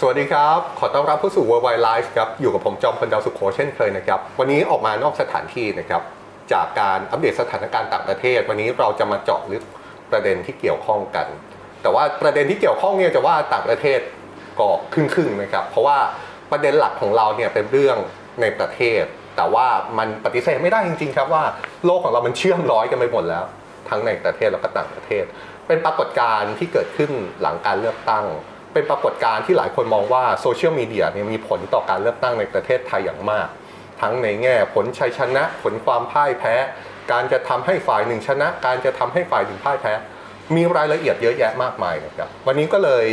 สวัสดีครับ ขอต้อนรับเข้าสู่ Worldwide Life ครับ อยู่กับผมจอมพลดาวสุขโขเช่นเคยนะครับ วันนี้ออกมานอกสถานที่นะครับ จากการอัปเดตสถานการณ์ต่างประเทศ วันนี้เราจะมาเจาะลึกประเด็นที่เกี่ยวข้องกัน แต่ว่าประเด็นที่เกี่ยวข้องเนี่ยจะว่าต่างประเทศก็ครึ่งๆนะครับ เพราะว่าประเด็นหลักของเราเนี่ยเป็นเรื่องในประเทศ แต่ว่ามันปฏิเสธไม่ได้จริงๆครับว่าโลกของเรามันเชื่อมร้อยกันไปหมดแล้ว ทั้งในประเทศแล้วก็ต่างประเทศ เป็นปรากฏการณ์ที่เกิดขึ้นหลังการเลือกตั้ง เป็นปรากฏการณ์ที่หลายคนมองว่าโซเชียลมีเดียเนี่ยมีผลต่อการเลือกตั้งในประเทศไทยอย่างมาก ทั้งในแง่ผลชัยชนะ ผลความพ่ายแพ้ การจะทำให้ฝ่ายหนึ่งชนะ การจะทำให้ฝ่ายหนึ่งพ่ายแพ้ มีรายละเอียดเยอะแยะมากมายนะครับวันนี้ก็เลย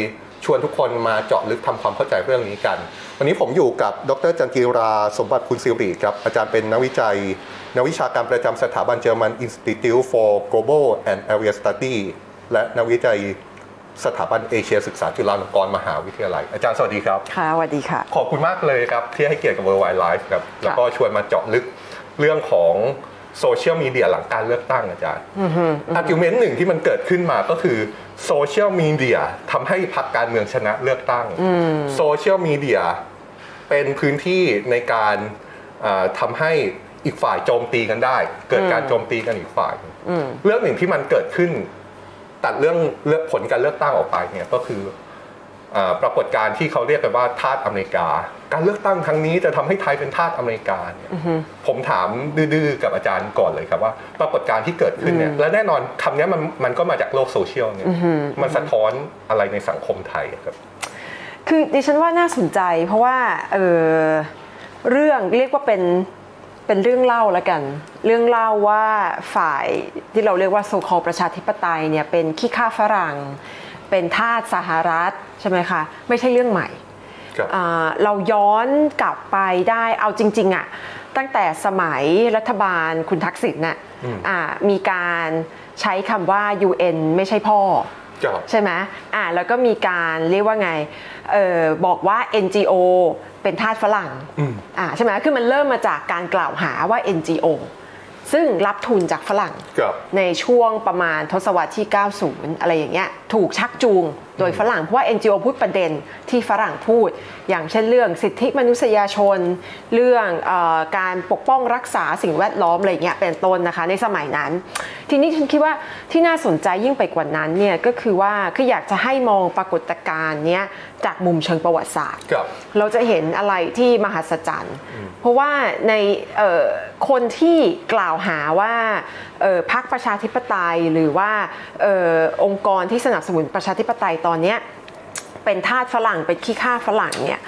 ชวนทุกคนมาเจาะลึกทำความเข้าใจเรื่องนี้กัน วันนี้ผมอยู่กับดรจันกีราสมบัติคุณสิริครับ อาจารย์เป็นนักวิจัย นักวิชาการประจำสถาบันเจอร์มัน Institute for Global and Area Study และนักวิจัย สถาบันเอเชียศึกษาจุฬาลงกรณ์มหาวิทยาลัย อาจารย์สวัสดีครับ ค่ะสวัสดีค่ะ ขอบคุณมากเลยครับ ที่ให้เกียรติกับ World Why Live ครับ แล้วก็ชวนมาเจาะลึกเรื่องของโซเชียลมีเดียหลังการเลือกตั้งอาจารย์ argument หนึ่งที่มันเกิดขึ้นมาก็คือโซเชียลมีเดียทำให้พรรคการเมืองชนะเลือกตั้งโซเชียลมีเดียเป็นพื้นที่ในการอ่าทำให้อีกฝ่ายโจมตีกันได้ เกิดการโจมตีกันอีกฝ่ายเรื่องหนึ่งที่มันเกิดขึ้น ตัดเรื่องเลือกผลการเลือกตั้งออกไปเนี่ยก็คืออาปรากฏการณ์ที่เขาเรียกกันว่าทาสอเมริกา การเลือกตั้งครั้งนี้จะทำให้ไทยเป็นทาสอเมริกาเนี่ยผมถามดื้อๆกับอาจารย์ก่อนเลยครับว่า ปรากฏการณ์ที่เกิดขึ้นเนี่ยและแน่นอนคำนี้มันมันก็มาจากโลกโซเชียลเนี่ยมันสะท้อนอะไรในสังคมไทยอะครับ คือดิฉันว่าน่าสนใจ เพราะว่าเออเรื่องเรียกว่าเป็น เป็นเรื่องเล่าแล้วกัน เรื่องเล่าว่าฝ่ายที่เราเรียกว่าโซคอลประชาธิปไตยเนี่ยเป็นขี้ข้าฝรั่ง เป็นทาสสหรัฐใช่ไหมคะไม่ใช่เรื่องใหม่ครับอ่าเราย้อนกลับไปได้เอาจริงๆอะตั้งแต่สมัยรัฐบาลคุณทักษิณน่ะอ่ามีการใช้คำว่า UN ไม่ใช่พ่อครับใช่ไหมอ่าแล้วก็มีการเรียกว่าไงเออบอกว่า NGO เป็นทาสฝรั่งอืมอ่าใช่ไหมคือมันเริ่มมาจากการกล่าวหาว่า NGO ซึ่งรับทุนจากฝรั่งครับในช่วงประมาณทศวรรษที่ 90 อะไรอย่างเงี้ยถูกชักจูงโดยฝรั่งเพราะว่า NGO พูดประเด็นที่ฝรั่งพูด อย่างเช่นเรื่องสิทธิมนุษยชน เรื่องเออการปกป้องรักษาสิ่งแวดล้อมอะไรเงี้ยเป็นต้นนะคะในสมัยนั้น ทีนี้ฉันคิดว่าที่น่าสนใจยิ่งไปกว่านั้นเนี่ยก็คือว่าคืออยากจะให้มองปรากฏการณ์เนี้ยจากมุมเชิงประวัติศาสตร์ครับเราจะเห็นอะไรที่มหัศจรรย์ เพราะว่าในเอ่อคนที่กล่าวหาว่าเอ่อ พรรคประชาธิปไตย หรือว่าออองค์กรที่สนับสนุนประชาธิปไตยตอนนี้เป็นทาสฝรั่งเป็นขี้ข้าฝรั่งเนี่ย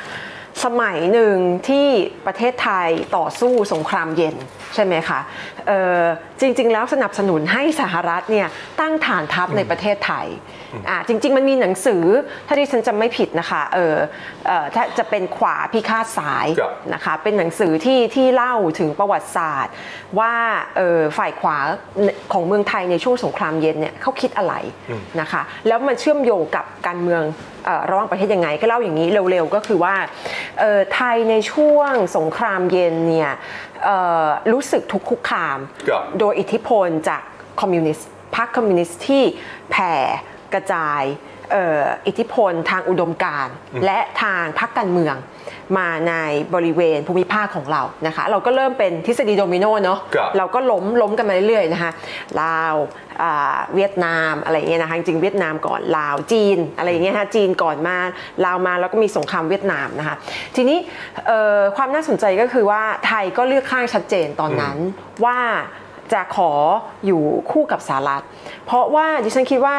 สมัยหนึ่งที่ประเทศไทยต่อสู้สงครามเย็นใช่ไหมคะออจริงๆ แล้วสนับสนุนให้สหรัฐเนี่ยตั้งฐานทัพในประเทศไทย อ่าจริง ๆ มันมีหนังสือถ้าที่ฉันจำไม่ผิดนะคะเออเอ่อถ้าจะเป็นขวาพิฆาตซ้ายครับนะคะเป็นหนังสือที่ที่เล่าถึงประวัติศาสตร์ ว่าเอ่อฝ่ายขวาของเมืองไทยในช่วงสงครามเย็นเนี่ยเขาคิดอะไรนะคะแล้วมันเชื่อมโยงกับการเมืองเอ่อระหว่างประเทศยังไงก็เล่าอย่างนี้เร็วๆก็คือว่าเอ่อไทยในช่วงสงครามเย็นเนี่ยเอ่อรู้สึกถูกคุกคามครับโดยอิทธิพลจากคอมมิวนิสต์พรรคคอมมิวนิสต์ที่แผ่ กระจายเอ่ออิทธิพลทางอุดมการณ์และทางพรรคการเมืองมาในบริเวณภูมิภาคของเรานะคะ เราก็เริ่มเป็นทฤษฎีโดมิโนเนาะครับเราก็ล้มล้มกันมาเรื่อยๆนะคะลาวอ่าเวียดนามอะไรอย่างเงี้ยนะคะจริงๆเวียดนามก่อนลาวจีนอะไรอย่างเงี้ยนะคะจีนก่อนมาลาวมาแล้วก็มีสงครามเวียดนามนะคะทีนี้เอ่อความน่าสนใจก็คือว่าไทยก็เลือกข้างชัดเจนตอนนั้นว่า จะขออยู่คู่กับสหรัฐ เพราะว่าดิฉันคิดว่า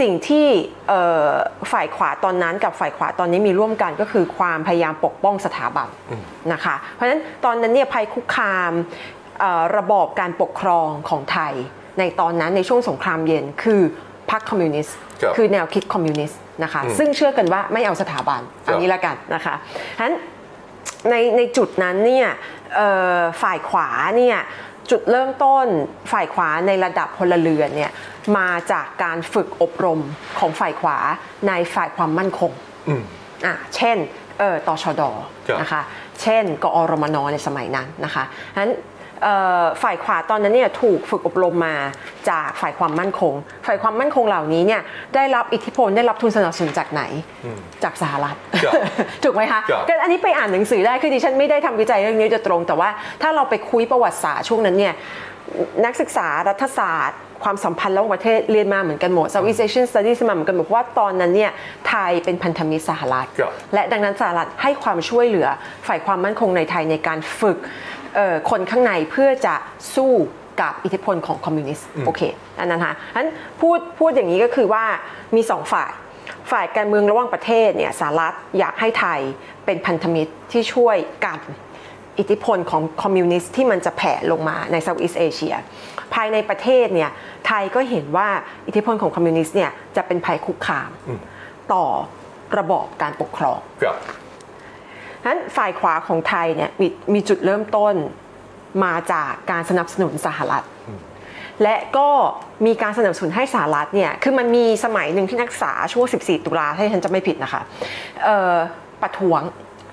สิ่งที่เอ่อฝ่ายขวาตอนนั้นกับฝ่ายขวาตอนนี้มีร่วมกันก็คือความพยายามปกป้องสถาบันนะคะ เพราะฉะนั้นตอนนั้นเนี่ยภัยคุกคามเอ่อระบอบการปกครองของไทย ในตอนนั้นในช่วงสงครามเย็นคือพรรคคอมมิวนิสต์ครับคือแนวคิดคอมมิวนิสต์นะคะซึ่งเชื่อกันว่าไม่เอาสถาบันครับอันนี้ละกันนะคะฉะนั้นในในจุดนั้นเนี่ยเอ่อฝ่ายขวาเนี่ย จุดเริ่มต้นฝ่ายขวาในระดับพลเรือนเนี่ยมาจากการฝึกอบรมของฝ่ายขวาในฝ่ายความมั่นคงอืมอะเช่นเออตชดครับนะคะ เช่นกอรมนในสมัยนั้นนะคะฉะนั้นเอ่อ ฝ่ายขวาตอนนั้นเนี่ยถูกฝึกอบรมมาจากฝ่ายความมั่นคง ฝ่ายความมั่นคงเหล่านี้เนี่ยได้รับอิทธิพลได้รับทุนสนับสนุนจากไหนจากสหรัฐครับถูกไหมคะครับก็อันนี้ไปอ่านหนังสือได้คือดิฉันไม่ได้ทำวิจัยเรื่องนี้โดยตรง แต่ว่าถ้าเราไปคุยประวัติศาสตร์ช่วงนั้นเนี่ยนักศึกษารัฐศาสตร์ ความสัมพันธ์ระหว่างประเทศเรียนมาเหมือนกันหมด Southeast Asian Studies มาเหมือนกันหมดเพราะว่าตอนนั้นเนี่ยไทยเป็นพันธมิตรสหรัฐครับและดังนั้นสหรัฐให้ความช่วยเหลือฝ่ายความมั่นคงในไทยในการฝึกเอ่อ คนข้างในเพื่อจะสู้กับอิทธิพลของคอมมิวนิสต์โอเคอันนั้นค่ะอันพูดพูดอย่างนี้ก็คือว่ามีสองฝ่าย ฝ่ายการเมืองระหว่างประเทศเนี่ยสหรัฐอยากให้ไทยเป็นพันธมิตรที่ช่วยกันอิทธิพลของคอมมิวนิสต์ที่มันจะแผ่ลงมาใน Southeast Asia ภายในประเทศเนี่ยไทยก็เห็นว่าอิทธิพลของคอมมิวนิสต์เนี่ยจะเป็นภัยคุกคามต่อระบอบการปกครองครับ นั้นฝ่ายขวาของไทยเนี่ยมีมีจุดเริ่มต้นมาจากการสนับสนุนสหรัฐ และก็มีการสนับสนุนให้สหรัฐเนี่ยคือมันมีสมัยหนึ่งที่นักศึกษาช่วง 14 ตุลาถ้าฉันจะไม่ผิดนะคะเอ่อประท้วง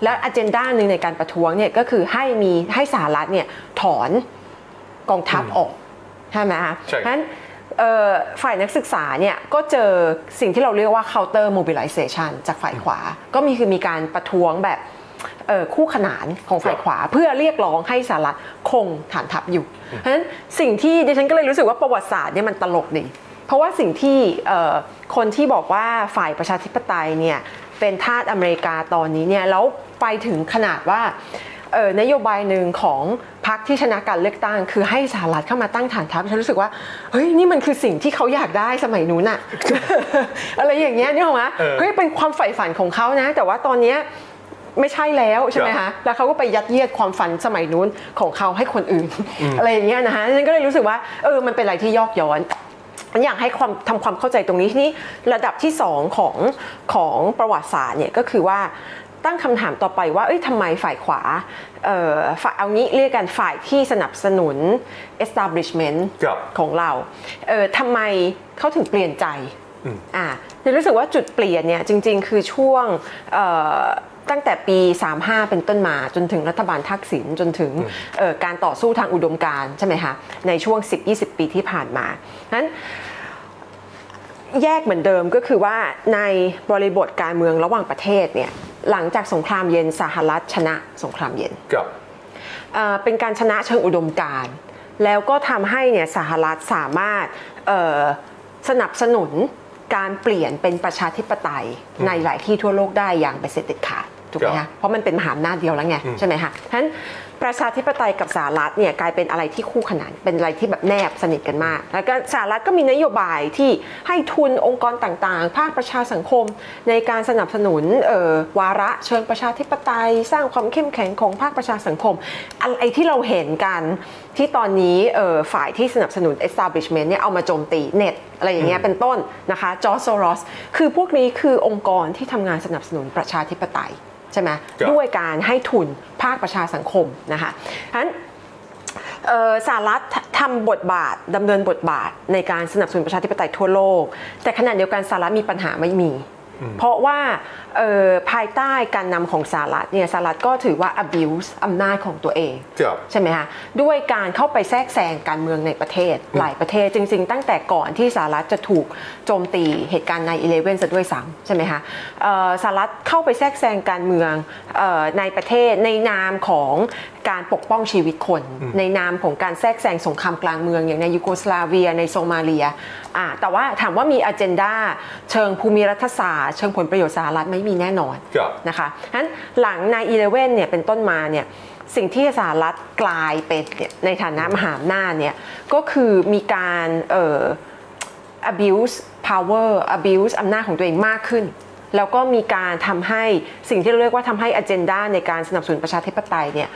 และอ g e n d a หนึ่งในการประท้วงเนี่ยก็คือให้มีให้สหรัฐเนี่ยถอนกองทัพออกใช่ไหมคะใช่เพราะฉะนั้นเอ่อฝ่ายนักศึกษาเนี่ยก็เจอสิ่งที่เราเรียกว่า counter mobilization จากฝ่ายขวา ก็มีคือมีการประท้วงแบบเอ่อ คู่ขนานของฝ่ายขวา เพื่อเรียกร้องให้สหรัฐคงฐานทัพอยู่ เพราะฉะนั้นสิ่งที่ดิฉันก็เลยรู้สึกว่าประวัติศาสตร์เนี่ยมันตลกดีเพราะว่าสิ่งที่เอ่อคนที่บอกว่าฝ่ายประชาธิปไตยเนี่ยเป็นทาสอเมริกาตอนนี้เนี่ยแล้วไปถึงขนาดว่าเอ่อนโยบายหนึ่งของพรรคที่ชนะการเลือกตั้ง คือให้สหรัฐเข้ามาตั้งฐานทัพฉันรู้สึกว่าเฮ้ยนี่มันคือสิ่งที่เขาอยากได้สมัยนู้นอะอะไรอย่างเงี้ยนี่หรอมะเออเฮ้ยเป็นความใฝ่ฝันของเขานะ แต่ว่าตอนเนี้ย ไม่ใช่แล้วใช่ไหมครัคะบแล้วเขาก็ไปยัดเยียดความฝันสมัยนู้นของเขาให้คนอื่น อะไรอย่างเงี้ยนะคะฉันก็เลยรู้สึกว่าเออมันเป็นอะไรที่ยอกย้อนอยากให้ความทำความเข้าใจตรงนี้ทีนี้ระดับที่สองของของประวัติศาสตร์เนี่ยก็คือว่าตั้งคำถามต่อไปว่าเอ้ยทำไมฝ่ายขวาเอ่อฝ่ายเอางี้เรียกกันฝ่ายที่สนับสนุน establishment ครับของเราเออทำไมเขาถึงเปลี่ยนใจอ่าฉันรู้สึกว่าจุดเปลี่ยนเนี่ยจริงๆ คือช่วงเอ่อ ตั้งแต่ปี 35 เป็นต้นมาจนถึงรัฐบาลทักษิณจนถึงเอ่อการต่อสู้ทางอุดมการณ์ใช่ไหมคะในช่วง 10-20 ปีที่ผ่านมานั้นแยกเหมือนเดิมก็คือว่าในบริบทการเมืองระหว่างประเทศเนี่ยหลังจากสงครามเย็นสหรัฐชนะสงครามเย็นครับเอ่อเป็นการชนะเชิงอุดมการณ์แล้วก็ทำให้เนี่ยสหรัฐสามารถเอ่อสนับสนุนการเปลี่ยนเป็นประชาธิปไตยในหลายที่ทั่วโลกได้อย่างเป็นเสร็จเด็ดขาด ถูกไหมครัคะบเพราะมันเป็นมหาอำนาจเดียวแล้วไงใช่ไหมคะฉะนั้นประชาธิปไตยกับสหรัฐเนี่ยกลายเป็นอะไรที่คู่ขนานเป็นอะไรที่แบบแนบสนิทกันมาก แล้วก็สหรัฐก็มีนโยบายที่ให้ทุนองค์กรต่างๆ ภาคประชาสังคม ในการสนับสนุนเอ่อวาระเชิงประชาธิปไตย สร้างความเข้มแข็งของภาคประชาสังคม อะไรที่เราเห็นกันที่ตอนนี้เอ่อฝ่ายที่สนับสนุน establishment เนี่ยเอามาโจมตีเน็ตอะไรอย่างเงี้ยเป็นต้นนะคะจอร์จโซรอสคือพวกนี้คือองค์กรที่ทำงานสนับสนุนประชาธิปไตย ใช่ไหมครับด้วยการให้ทุนภาคประชาสังคมนะคะฉะนั้นเอ่อสหรัฐทำบทบาทดำเนินบทบาทในการสนับสนุนประชาธิปไตยทั่วโลก แต่ขณะเดียวกันสหรัฐมีปัญหาไม่มี เพราะว่าเอ่อภายใต้การนำของสหรัฐเนี่ยสหรัฐก็ถือว่า abuse อำนาจของตัวเองครับใช่ไหมคะด้วยการเข้าไปแทรกแซงการเมืองในประเทศหลายประเทศจริง ๆ ตั้งแต่ก่อนที่สหรัฐจะถูกโจมตีเหตุการณ์ใน11ซะด้วยซ้ำใช่ไหมคะเอ่อสหรัฐเข้าไปแทรกแซงการเมืองเออในประเทศในนามของการปกป้องชีวิตคน ในนามของการแทรกแซงสงครามกลางเมืองอย่างในยูโกสลาเวียในโซมาเลียอ่าแต่ว่าถามว่ามีอ g e n d a เชิงภูมิรัฐศาสตร์เชิงผลประโยชน์สหรัฐไม่มีแน่นอนครับนะคะฉะนั้นหลังใน11เนี่ยเป็นต้นมาเนี่ยสิ่งที่สหรัฐกลายเป็นเนี่ยในฐานะมหาอำนาจเนี่ยก็คือมีการเอ่อ abuse power abuse อำนาจของตัวเองมากขึ้น แล้วก็มีการทำให้สิ่งที่เราเรียกว่าทำให้ agenda ในการสนับสนุนประชาธิปไตยเนี่ย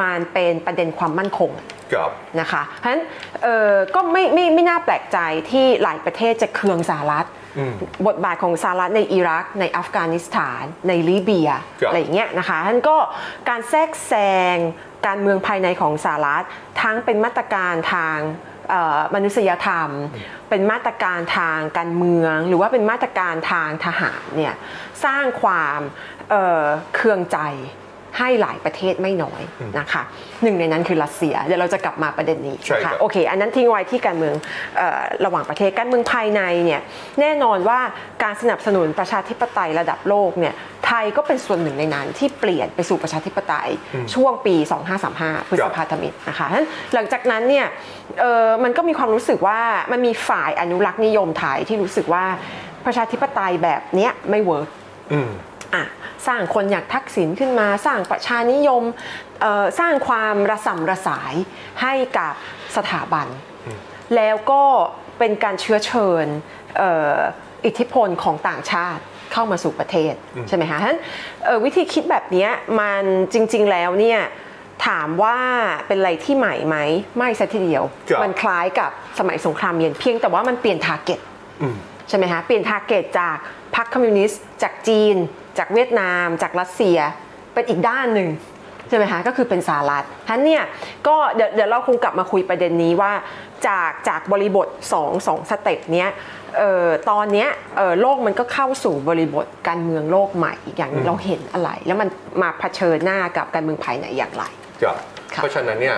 มันเป็นประเด็นความมั่นคงครับนะคะเพราะฉะนั้นเอ่อก็ไม่ไม่ไม่น่าแปลกใจที่หลายประเทศจะเคืองสหรัฐ บทบาทของสหรัฐในอิรัก ในอัฟกานิสถาน ในลิเบียครับอะไรอย่างเงี้ยนะคะท่านก็การแทรกแซงการเมืองภายในของสหรัฐทั้งเป็นมาตรการทางเอ่อมนุษยธรรม เป็นมาตรการทางการเมือง หรือว่าเป็นมาตรการทางทหารเนี่ยสร้างความเอ่อเคืองใจ ให้หลายประเทศไม่น้อยนะคะหนึ่งในนั้นคือรัสเซีย เดี๋ยวเราจะกลับมาประเด็นนี้ใช่ครันะบคะโอเค อันนั้นทิ้งไว้ที่การเมืองเออระหว่างประเทศการเมืองภายในเนี่ยแน่นอนว่าการสนับสนุนประชาธิปไตยระดับโลกเนี่ยไทยก็เป็นส่วนหนึ่งในนั้นที่เปลี่ยนไปสู่ประชาธิปไตยช่วงปี 2535 พฤษภาทมิฬนะคะฉะนั้นหลังจากนั้นเนี่ยเออมันก็มีความรู้สึกว่ามันมีฝ่ายอนุรักษ์นิยมไทยที่รู้สึกว่าประชาธิปไตยแบบเนี้ยไม่ workอืมอะ สร้างคนอย่างทักษิณขึ้นมา สร้างประชานิยมเอ่อสร้างความระสำระสายให้กับสถาบัน แล้วก็เป็นการเชื้อเชิญเอ่ออิทธิพลของต่างชาติเข้ามาสู่ประเทศใช่ไหมคะฉะนั้นเอ่อวิธีคิดแบบเนี้ยมันจริง ๆแล้วเนี่ยถามว่าเป็นอะไรที่ใหม่ไหมไม่ซะทีเดียวครับมันคล้ายกับสมัยสงครามเย็นเพียงแต่ว่ามันเปลี่ยน target อืมใช่ไหมคะเปลี่ยน target จากพรรคคอมมิวนิสต์จากจีน จากเวียดนาม จากรัสเซียเป็นอีกด้านหนึ่งใช่ไหมคะก็คือเป็นสหรัฐฉะนั้นเนี่ยก็เดี๋ยวเดี๋ยวเราคงกลับมาคุยประเด็นนี้ว่าจากจากบริบท2 2 step เนี้ยเอ่อตอนเนี้ยเอ่อโลกมันก็เข้าสู่บริบทการเมืองโลกใหม่อีกอย่างหนึ่งเราเห็นอะไร แล้วมันมาเผชิญหน้ากับการเมืองภายในอย่างไรครับค่ะเพราะฉะนั้นเนี่ย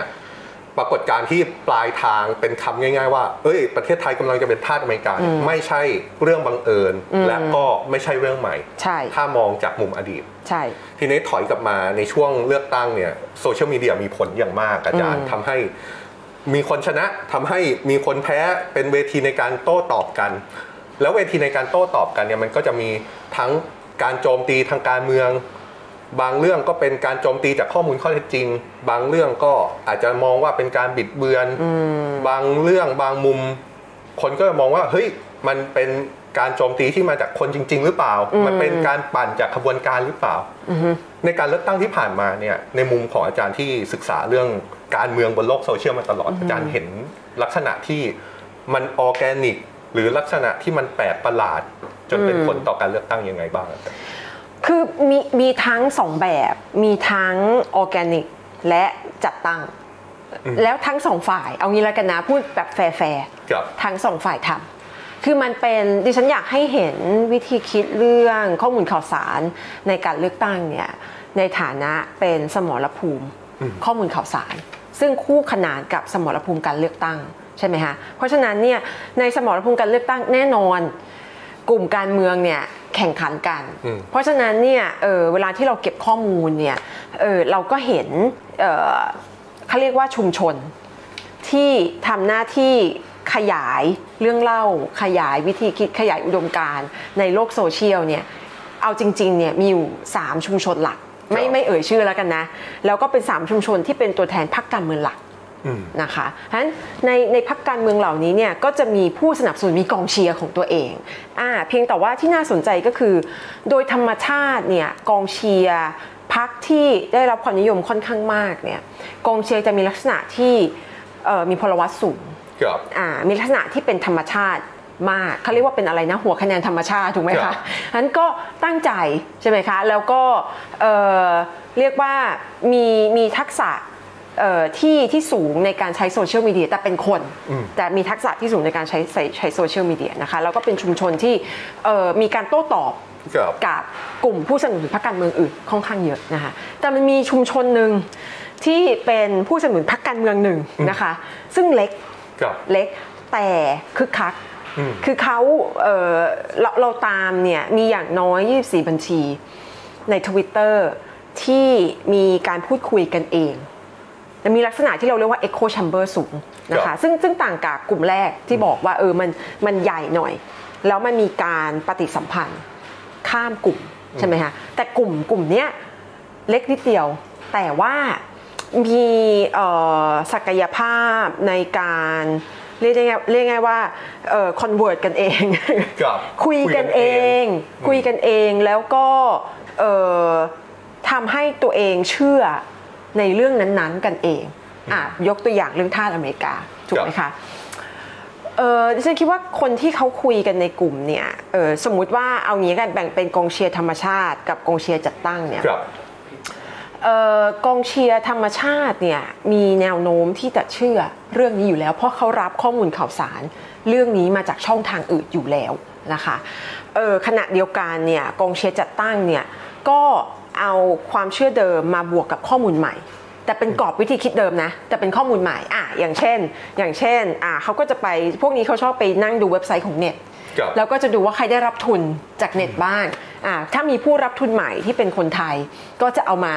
ปรากฏการณ์ที่ปลายทางเป็นคำง่าย ๆ ว่า เอ้ย ประเทศไทยกำลังจะเป็นทาสอเมริกาเนี่ยไม่ใช่เรื่องบังเอิญ และก็ไม่ใช่เรื่องใหม่ใช่ถ้ามองจากมุมอดีต ใช่ ทีนี้ถอยกลับมาในช่วงเลือกตั้งเนี่ยโซเชียลมีเดียมีผลอย่างมากอาจารย์อืมทำให้มีคนชนะทำให้มีคนแพ้เป็นเวทีในการโต้ตอบกัน แล้วเวทีในการโต้ตอบกันเนี่ยมันก็จะมีทั้งการโจมตีทางการเมือง บางเรื่องก็เป็นการโจมตีจากข้อมูลข้อเท็จจริง บางเรื่องก็อาจจะมองว่าเป็นการบิดเบือน บางเรื่องบางมุม คนก็จะมองว่าเฮ้ยมันเป็นการโจมตีที่มาจากคนจริง ๆ หรือเปล่า มันเป็นการปั่นจากขบวนการหรือเปล่า ในการเลือกตั้งที่ผ่านมาเนี่ยในมุมของอาจารย์ที่ศึกษาเรื่องการเมืองบนโลกโซเชียลมาตลอดอาจารย์เห็นลักษณะที่มันออร์แกนิก หรือลักษณะที่มันแปลกประหลาด จนเป็นผลต่อการเลือกตั้งยังไงบ้างอาจารย์ คือมีมีทั้งสองแบบ มีทั้งออร์แกนิกและจัดตั้ง แล้วทั้งสองฝ่ายเอางี้แล้วกันนะพูดแบบแฟร์ครับๆทั้งสองฝ่ายทำคือมันเป็นดิฉันอยากให้เห็นวิธีคิดเรื่องข้อมูลข่าวสารในการเลือกตั้งเนี่ยในฐานะเป็นสมรภูมิข้อมูลข่าวสาร ซึ่งคู่ขนานกับสมรภูมิการเลือกตั้งใช่ไหมคะเพราะฉะนั้นเนี่ยในสมรภูมิการเลือกตั้งแน่นอน กลุ่มการเมืองเนี่ยแข่งขันกันอืมเพราะฉะนั้นเนี่ยเออเวลาที่เราเก็บข้อมูลเนี่ยเออเราก็เห็นเออเขาเรียกว่าชุมชนที่ทำหน้าที่ขยายเรื่องเล่าขยายวิธีคิดขยายอุดมการณ์ในโลกโซเชียลเนี่ยเอาจริงๆเนี่ยมีอยู่ 3 ชุมชนหลัก ไม่ครับไม่เอ่ยชื่อแล้วกันนะ แล้วก็เป็น 3 ชุมชนที่เป็นตัวแทนพรรคการเมืองหลักอืม นะคะฉะนั้นในในพักการเมืองเหล่านี้เนี่ยก็จะมีผู้สนับสนุนมีกองเชียร์ของตัวเองอ่าเพียงแต่ว่าที่น่าสนใจก็คือ โดยธรรมชาติเนี่ยกองเชียร์พักที่ได้รับความนิยมค่อนข้างมากเนี่ยกองเชียร์จะมีลักษณะที่เอ่อมีพลวัตสูงครับอ่ามีลักษณะที่เป็นธรรมชาติมากเขาเรียกว่าเป็นอะไรนะหัวคะแนนธรรมชาติถูกไหมครัคะบฉะนั้นก็ตั้งใจใช่ไหมคะแล้วก็เอ่อเรียกว่ามีมีทักษะเอ่อ ที่ที่สูงในการใช้โซเชียลมีเดียแต่เป็นคนอืมแต่มีทักษะที่สูงในการใช้ใช้ใช้โซเชียลมีเดียนะคะแล้วก็เป็นชุมชนที่เอ่อมีการโต้ตอบครับกับกลุ่มผู้สนับสนุนพรรคการเมืองอื่นค่อนข้างเยอะนะคะแต่มันมีชุมชนหนึ่งที่เป็นผู้สนับสนุนพรรคการเมืองหนึ่งนะคะซึ่งเล็กครับเล็กแต่คึกคักอืมคือเขาเอ่อเราเราตามเนี่ยมีอย่างน้อย 24 บัญชีใน Twitter ที่มีการพูดคุยกันเอง แต่มีลักษณะที่เราเรียกว่า Echo Chamber สูงนะครัคะบซึ่งซึ่งต่างกับกลุ่มแรกที่บอกว่าเออมันมันใหญ่หน่อย แล้วมันมีการปฏิสัมพันธ์ข้ามกลุ่มใช่ไหมคะแต่กลุ่มกลุ่มเนี้ยเล็กนิดเดียว แต่ว่ามีเอ่อศักยภาพในการเรียกได้ไงเรียกง่ายว่าเอ่อ convert กันเองครับคุยกันเอง คุยกันเองแล้วก็เอ่อทำให้ตัวเองเชื่อ ในเรื่องนั้นๆกันเองอะยกตัวอย่างเรื่องท่าสอเมริกาถูกไหมคะเออดิฉันคิดว่าคนที่เขาคุยกันในกลุ่มเนี่ยเออสมมุติว่าเอางี้กันแบ่งเป็นกองเชียร์ธรรมชาติ กับกองเชียร์จัดตั้งเนี่ยครับเอ่อกองเชียร์ธรรมชาติเนี่ยมีแนวโน้มที่จะเชื่อเรื่องนี้อยู่แล้ว เพราะเขารับข้อมูลข่าวสาร เรื่องนี้มาจากช่องทางอื่นอยู่แล้วนะคะเออขณะเดียวกันเนี่ยกองเชียร์จัดตั้งเนี่ยก็ เอาความเชื่อเดิมมาบวกกับข้อมูลใหม่ แต่เป็นกรอบวิธีคิดเดิมนะ แต่เป็นข้อมูลใหม่อะอย่างเช่น อย่างเช่นอะเขาก็จะไปพวกนี้เขาชอบไปนั่งดูเว็บไซต์ของเน็ตครับแล้วก็จะดูว่าใครได้รับทุนจากเน็ตบ้างอ่าถ้ามีผู้รับทุนใหม่ที่เป็นคนไทย ก็จะเอามา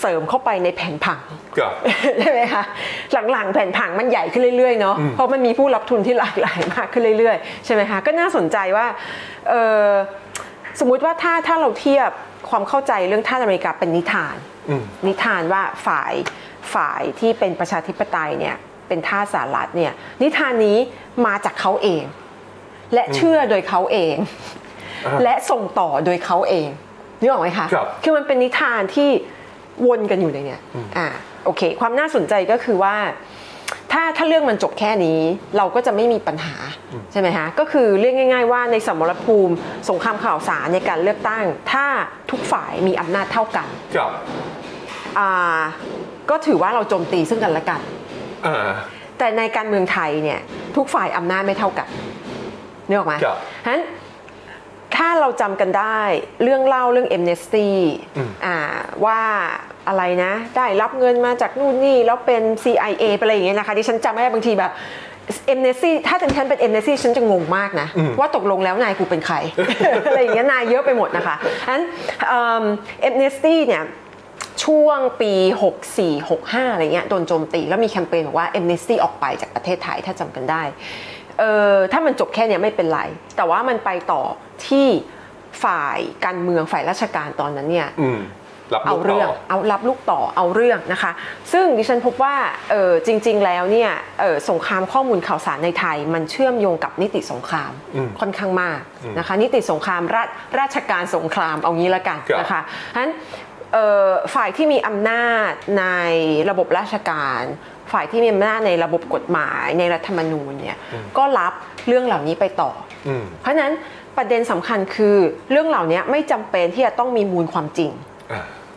เสริมเข้าไปในแผนผังครับใช่ไหมคะหลังๆ แผนผังมันใหญ่ขึ้นเรื่อยๆเนาะเพราะมันมีผู้รับทุนที่หลากหลายมากขึ้นเรื่อยๆใช่ไหมคะก็น่าสนใจว่าเออสมมุติว่าถ้าถ้าเราเทียบ ความเข้าใจเรื่องท่าสอเมริกาเป็นนิทานอืมนิทานว่าฝ่ายฝ่ายที่เป็นประชาธิปไตยเนี่ยเป็นท่าสสหรัฐเนี่ยนิทานนี้มาจากเขาเอง และเชื่อโดยเขาเองอ่าและส่งต่อโดยเขาเองนึกออกไหมคะครับคือมันเป็นนิทานที่วนกันอยู่ในเนี่ยอ่าโอเค ความน่าสนใจก็คือว่า ถ้าถ้าเรื่องมันจบแค่นี้เราก็จะไม่มีปัญหาใช่ไหมคะก็คือเรียกง่าย ๆ ว่าในสมรภูมิสงครามข่าวสารในการเลือกตั้ง ถ้าทุกฝ่ายมีอำนาจเท่ากันครับอ่าก็ถือว่าเราโจมตีซึ่งกันและกันอ่าแต่ในการเมืองไทยเนี่ยทุกฝ่ายอำนาจไม่เท่ากันนึกออกไหมครับฉะนั้นถ้าเราจำกันได้เรื่องเล่าเรื่อง amnesty อืมอ่าว่า อะไรนะ ได้รับเงินมาจากนู่นนี่แล้วเป็น CIA ไปอะไรอย่างเงี้ยนะคะที่ฉันจำไม่ได้บางทีแบบ amnesty ถ้าเป็นฉันเป็น amnesty ฉันจะงงมากนะ ว่าตกลงแล้วนายกูเป็นใคร อะไรอย่างเงี้ยนายเยอะไปหมดนะคะฉะนั้นเอิ่ม amnesty เนี่ยช่วงปี 64 65 อะไรเงี้ยโดนโจมตี แล้วมีแคมเปญบอกว่า amnesty ออกไปจากประเทศไทยถ้าจำกันได้เออถ้ามันจบแค่เนี้ยไม่เป็นไร แต่ว่ามันไปต่อที่ฝ่ายการเมืองฝ่ายราชการตอนนั้นเนี่ยอืมรับ เอาลูกต่เรื่องเอารับลูกต่อเอาเรื่องนะคะ ซึ่งดิฉันพบว่าเออจริง ๆ แล้วเนี่ยเออสงครามข้อมูลข่าวสารในไทย มันเชื่อมโยงกับนิติสงครามอืมค่อนข้างมากนะคะ นิติสงครามราชราชการสงครามเอางี้ละกันครับนะคะฉะนั้นเอ่อฝ่ายที่มีอำนาจในระบบราชการ ฝ่ายที่มีอำนาจในระบบกฎหมายในรัฐธรรมนูญเนี่ยก็รับเรื่องเหล่านี้ไปต่ออืมเพราะฉะนั้นประเด็นสำคัญคือเรื่องเหล่านี้ไม่จำเป็นที่จะต้องมีมูลความจริง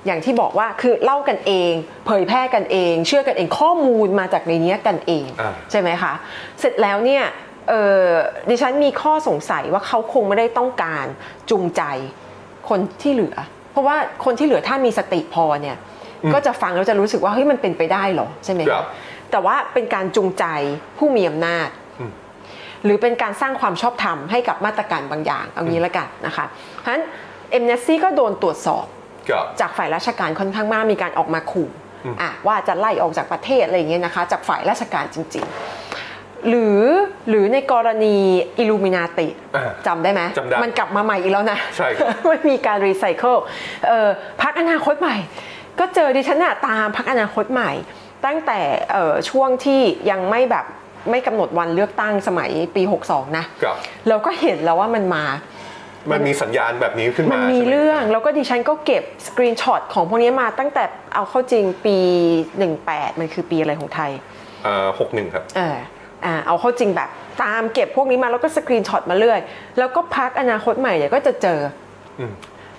อ่าอย่างที่บอกว่าคือเล่ากันเอง เผยแพร่กันเอง เชื่อกันเองข้อมูลมาจากในเนี้ยกันเองอ่าใช่ไหมคะเสร็จแล้วเนี่ยเอ่อดิฉันมีข้อสงสัยว่าเขาคงไม่ได้ต้องการจูงใจคนที่เหลือ เพราะว่าคนที่เหลือถ้ามีสติพอเนี่ยก็จะฟังแล้วจะรู้สึกว่าเฮ้ยมันเป็นไปได้เหรอใช่ไหมครัคะบแต่ว่าเป็นการจูงใจผู้มีอำนาจอืมหรือเป็นการสร้างความชอบธรรมให้กับมาตรการบางอย่างเอางี้ละกันนะคะเพราะฉะนั้นAmnesty ก็โดนตรวจสอบครับ จากฝ่ายราชการค่อนข้างมากมีการออกมาขู่อืมอะว่าจะไล่ออกจากประเทศอะไรอย่างเงี้ยนะคะ จากฝ่ายราชการจริง ๆ หรือหรือในกรณีอิลูมินาติอ่าจำได้ไหมจำได้มันกลับมาใหม่อีกแล้วนะใช่ครับมันมีการรีไซเคิลเอ่อพรรคอนาคตใหม่ ก็เจอดิฉันอะตามพรรคอนาคตใหม่ ตั้งแต่เอ่อช่วงที่ยังไม่แบบไม่กำหนดวันเลือกตั้งสมัยปี 62 นะครับเราก็เห็นแล้วว่ามันมา มันมีสัญญาณแบบนี้ขึ้นมัมานมีใช่ไหเรื่อง แล้วก็ดิฉันก็เก็บ screenshot ของพวกนี้มาตั้งแต่เอาเข้าจริงปี 18 มันคือปีอะไรของไทยอ่าหกหนึ่งครับเอออ่าเอาเข้าจริงแบบตามเก็บพวกนี้มาแล้วก็ screenshot มาเรื่อย แล้วก็พรรคอนาคตใหม่เนี่ยก็จะเจออม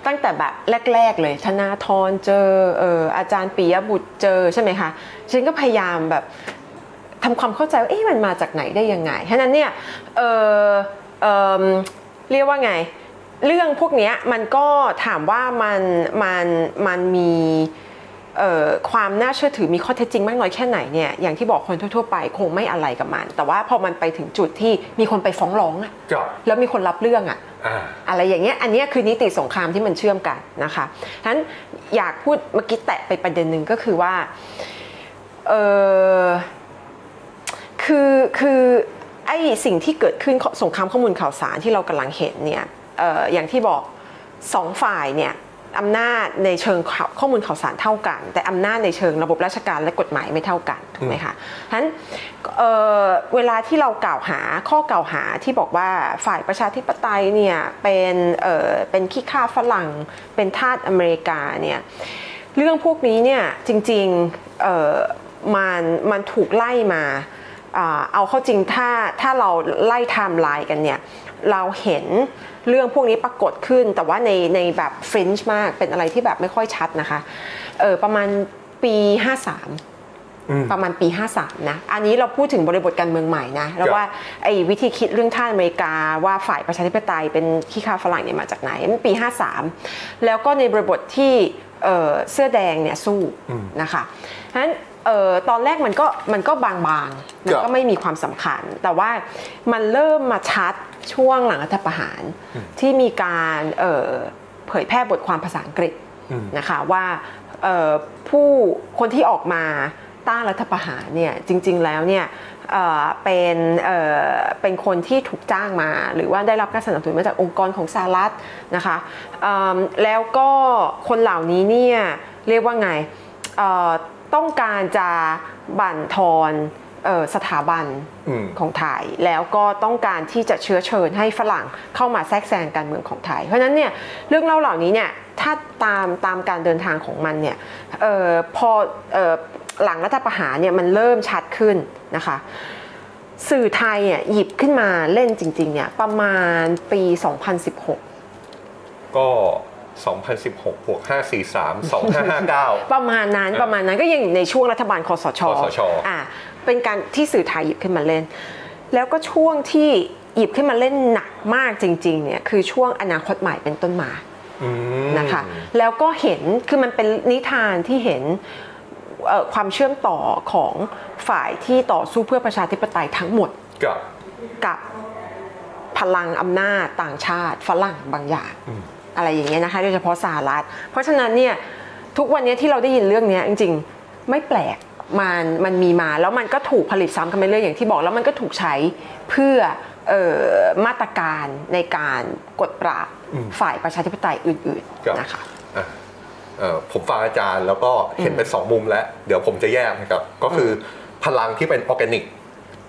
ตั้งแต่แบบแรก ๆ เลยธนาธรเจอเอออาจารย์ปิยบุตรเจอใช่ไหมคะฉันก็พยายามแบบทำความเข้าใจว่าเอ๊ะมันมาจากไหนได้ยังไงฉะนั้นเนี่ยเออเออเรียกว่าไง เรื่องพวกเนี้ยมันก็ถามว่ามันมันมันมีเอ่อความน่าเชื่อถือมีข้อเท็จจริงมากน้อยแค่ไหนเนี่ยอย่างที่บอกคนทั่ว ๆ ไปคงไม่อะไรกับมัน แต่ว่าพอมันไปถึงจุดที่มีคนไปฟ้องร้องอะครับแล้วมีคนรับเรื่องอะอ่าอะไรอย่างเงี้ยอันเนี้ยคือนิติสงครามที่มันเชื่อมกันนะคะฉะนั้นอยากพูดเมื่อกี้แตะไปประเด็นหนึ่งก็คือว่าเออคือคือไอ้สิ่งที่เกิดขึ้นสงครามข้อมูลข่าวสารที่เรากำลังเห็นเนี่ยเอออย่างที่บอกสองฝ่ายเนี่ยอำนาจในเชิงข้อมูลข่าวสารเท่ากัน แต่อำนาจในเชิงระบบราชการและกฎหมายไม่เท่ากันถูกไหมคะฉะนั้นเเวลาที่เรากล่าวหาข้อกล่าวหาที่บอกว่าฝ่ายประชาธิปไตยเนี่ยเป็นเเป็นขี้ข้าฝรั่ง เป็นทาสอเมริกาเนี่ยเรื่องพวกนี้เนี่ยจริงๆมันมันถูกไล่มาอ่าเอาเข้าจริงถ้าถ้าเราไล่ไทม์ไลน์กันเนี่ย เราเห็นเรื่องพวกนี้ปรากฏขึ้น แต่ว่าในในแบบ fringe มากเป็นอะไรที่แบบไม่ค่อยชัดนะคะเออประมาณปี 53อืมประมาณปี 53 นะ อันนี้เราพูดถึงบริบทการเมืองใหม่นะ แล้วว่าไอ้วิธีคิดเรื่องท่าสอเมริกาว่าฝ่ายประชาธิปไตยเป็นขี้ข้าฝรั่งเนี่ยมาจากไหนมันปี 53 แล้วก็ในบริบทที่เอ่อเสื้อแดงเนี่ยสู้นะคะฉะนั้นเอ่อตอนแรกมันก็มันก็บางๆ มันครัก็บไม่มีความสำคัญ แต่ว่ามันเริ่มมาชัด ช่วงหลังรัฐประหารที่มีการเอ่อเผยแพร่บทความภาษาอังกฤษอืมนะคะว่าเอ่อผู้คนที่ออกมาต้านรัฐประหารเนี่ยจริง ๆแล้วเนี่ยเอ่อเป็นเอ่อเป็นคนที่ถูกจ้างมา หรือว่าได้รับการสนับสนุนมาจากองค์กรของสหรัฐนะคะเอิ่มแล้วก็คนเหล่านี้เนี่ยเรียกว่าไงเอ่อต้องการจะบั่นทอนเอ่อ สถาบันอืมของไทย แล้วก็ต้องการที่จะเชื้อเชิญให้ฝรั่งเข้ามาแทรกแซงการเมืองของไทย เพราะฉะนั้นเนี่ยเรื่องเล่าเหล่านี้เนี่ยถ้าตามตามการเดินทางของมันเนี่ยเออพอเออหลังรัฐประหารเนี่ยมันเริ่มชัดขึ้นนะคะสื่อไทยเนี่ยหยิบขึ้นมาเล่นจริงๆเนี่ยประมาณปี 2016 ก็ 2016บวก543 2559 ประมาณนั้นเออประมาณนั้นก็ยังอยู่ในช่วงรัฐบาลคอสชคสชอะ เป็นการที่สื่อไทยหยิบขึ้นมาเล่น แล้วก็ช่วงที่หยิบขึ้นมาเล่นหนักมากจริงๆเนี่ยคือช่วงอนาคตใหม่เป็นต้นมาอืมนะคะแล้วก็เห็นคือมันเป็นนิทานที่เห็นเอ่อความเชื่อมต่อของฝ่ายที่ต่อสู้เพื่อประชาธิปไตยทั้งหมดกับกับพลังอำนาจต่างชาติฝรั่งบางอย่างอะไรอย่างเงี้ยนะคะโดยเฉพาะสหรัฐ เพราะฉะนั้นเนี่ยทุกวันนี้ที่เราได้ยินเรื่องเนี้ยจริง ๆ ไม่แปลก มันมันมีมาแล้วมันก็ถูกผลิตซ้ำกันไปเรื่อยอย่างที่บอกแล้วมันก็ถูกใช้เพื่อเอ่อมาตรการในการกดปราบฝ่ายประชาธิปไตยอื่นครับๆนะคะอะเอ่อผมฟังอาจารย์แล้วก็เห็นเป็นสองมุมแล้ว เดี๋ยวผมจะแยกนะครับ ก็คือพลังที่เป็นออร์แกนิก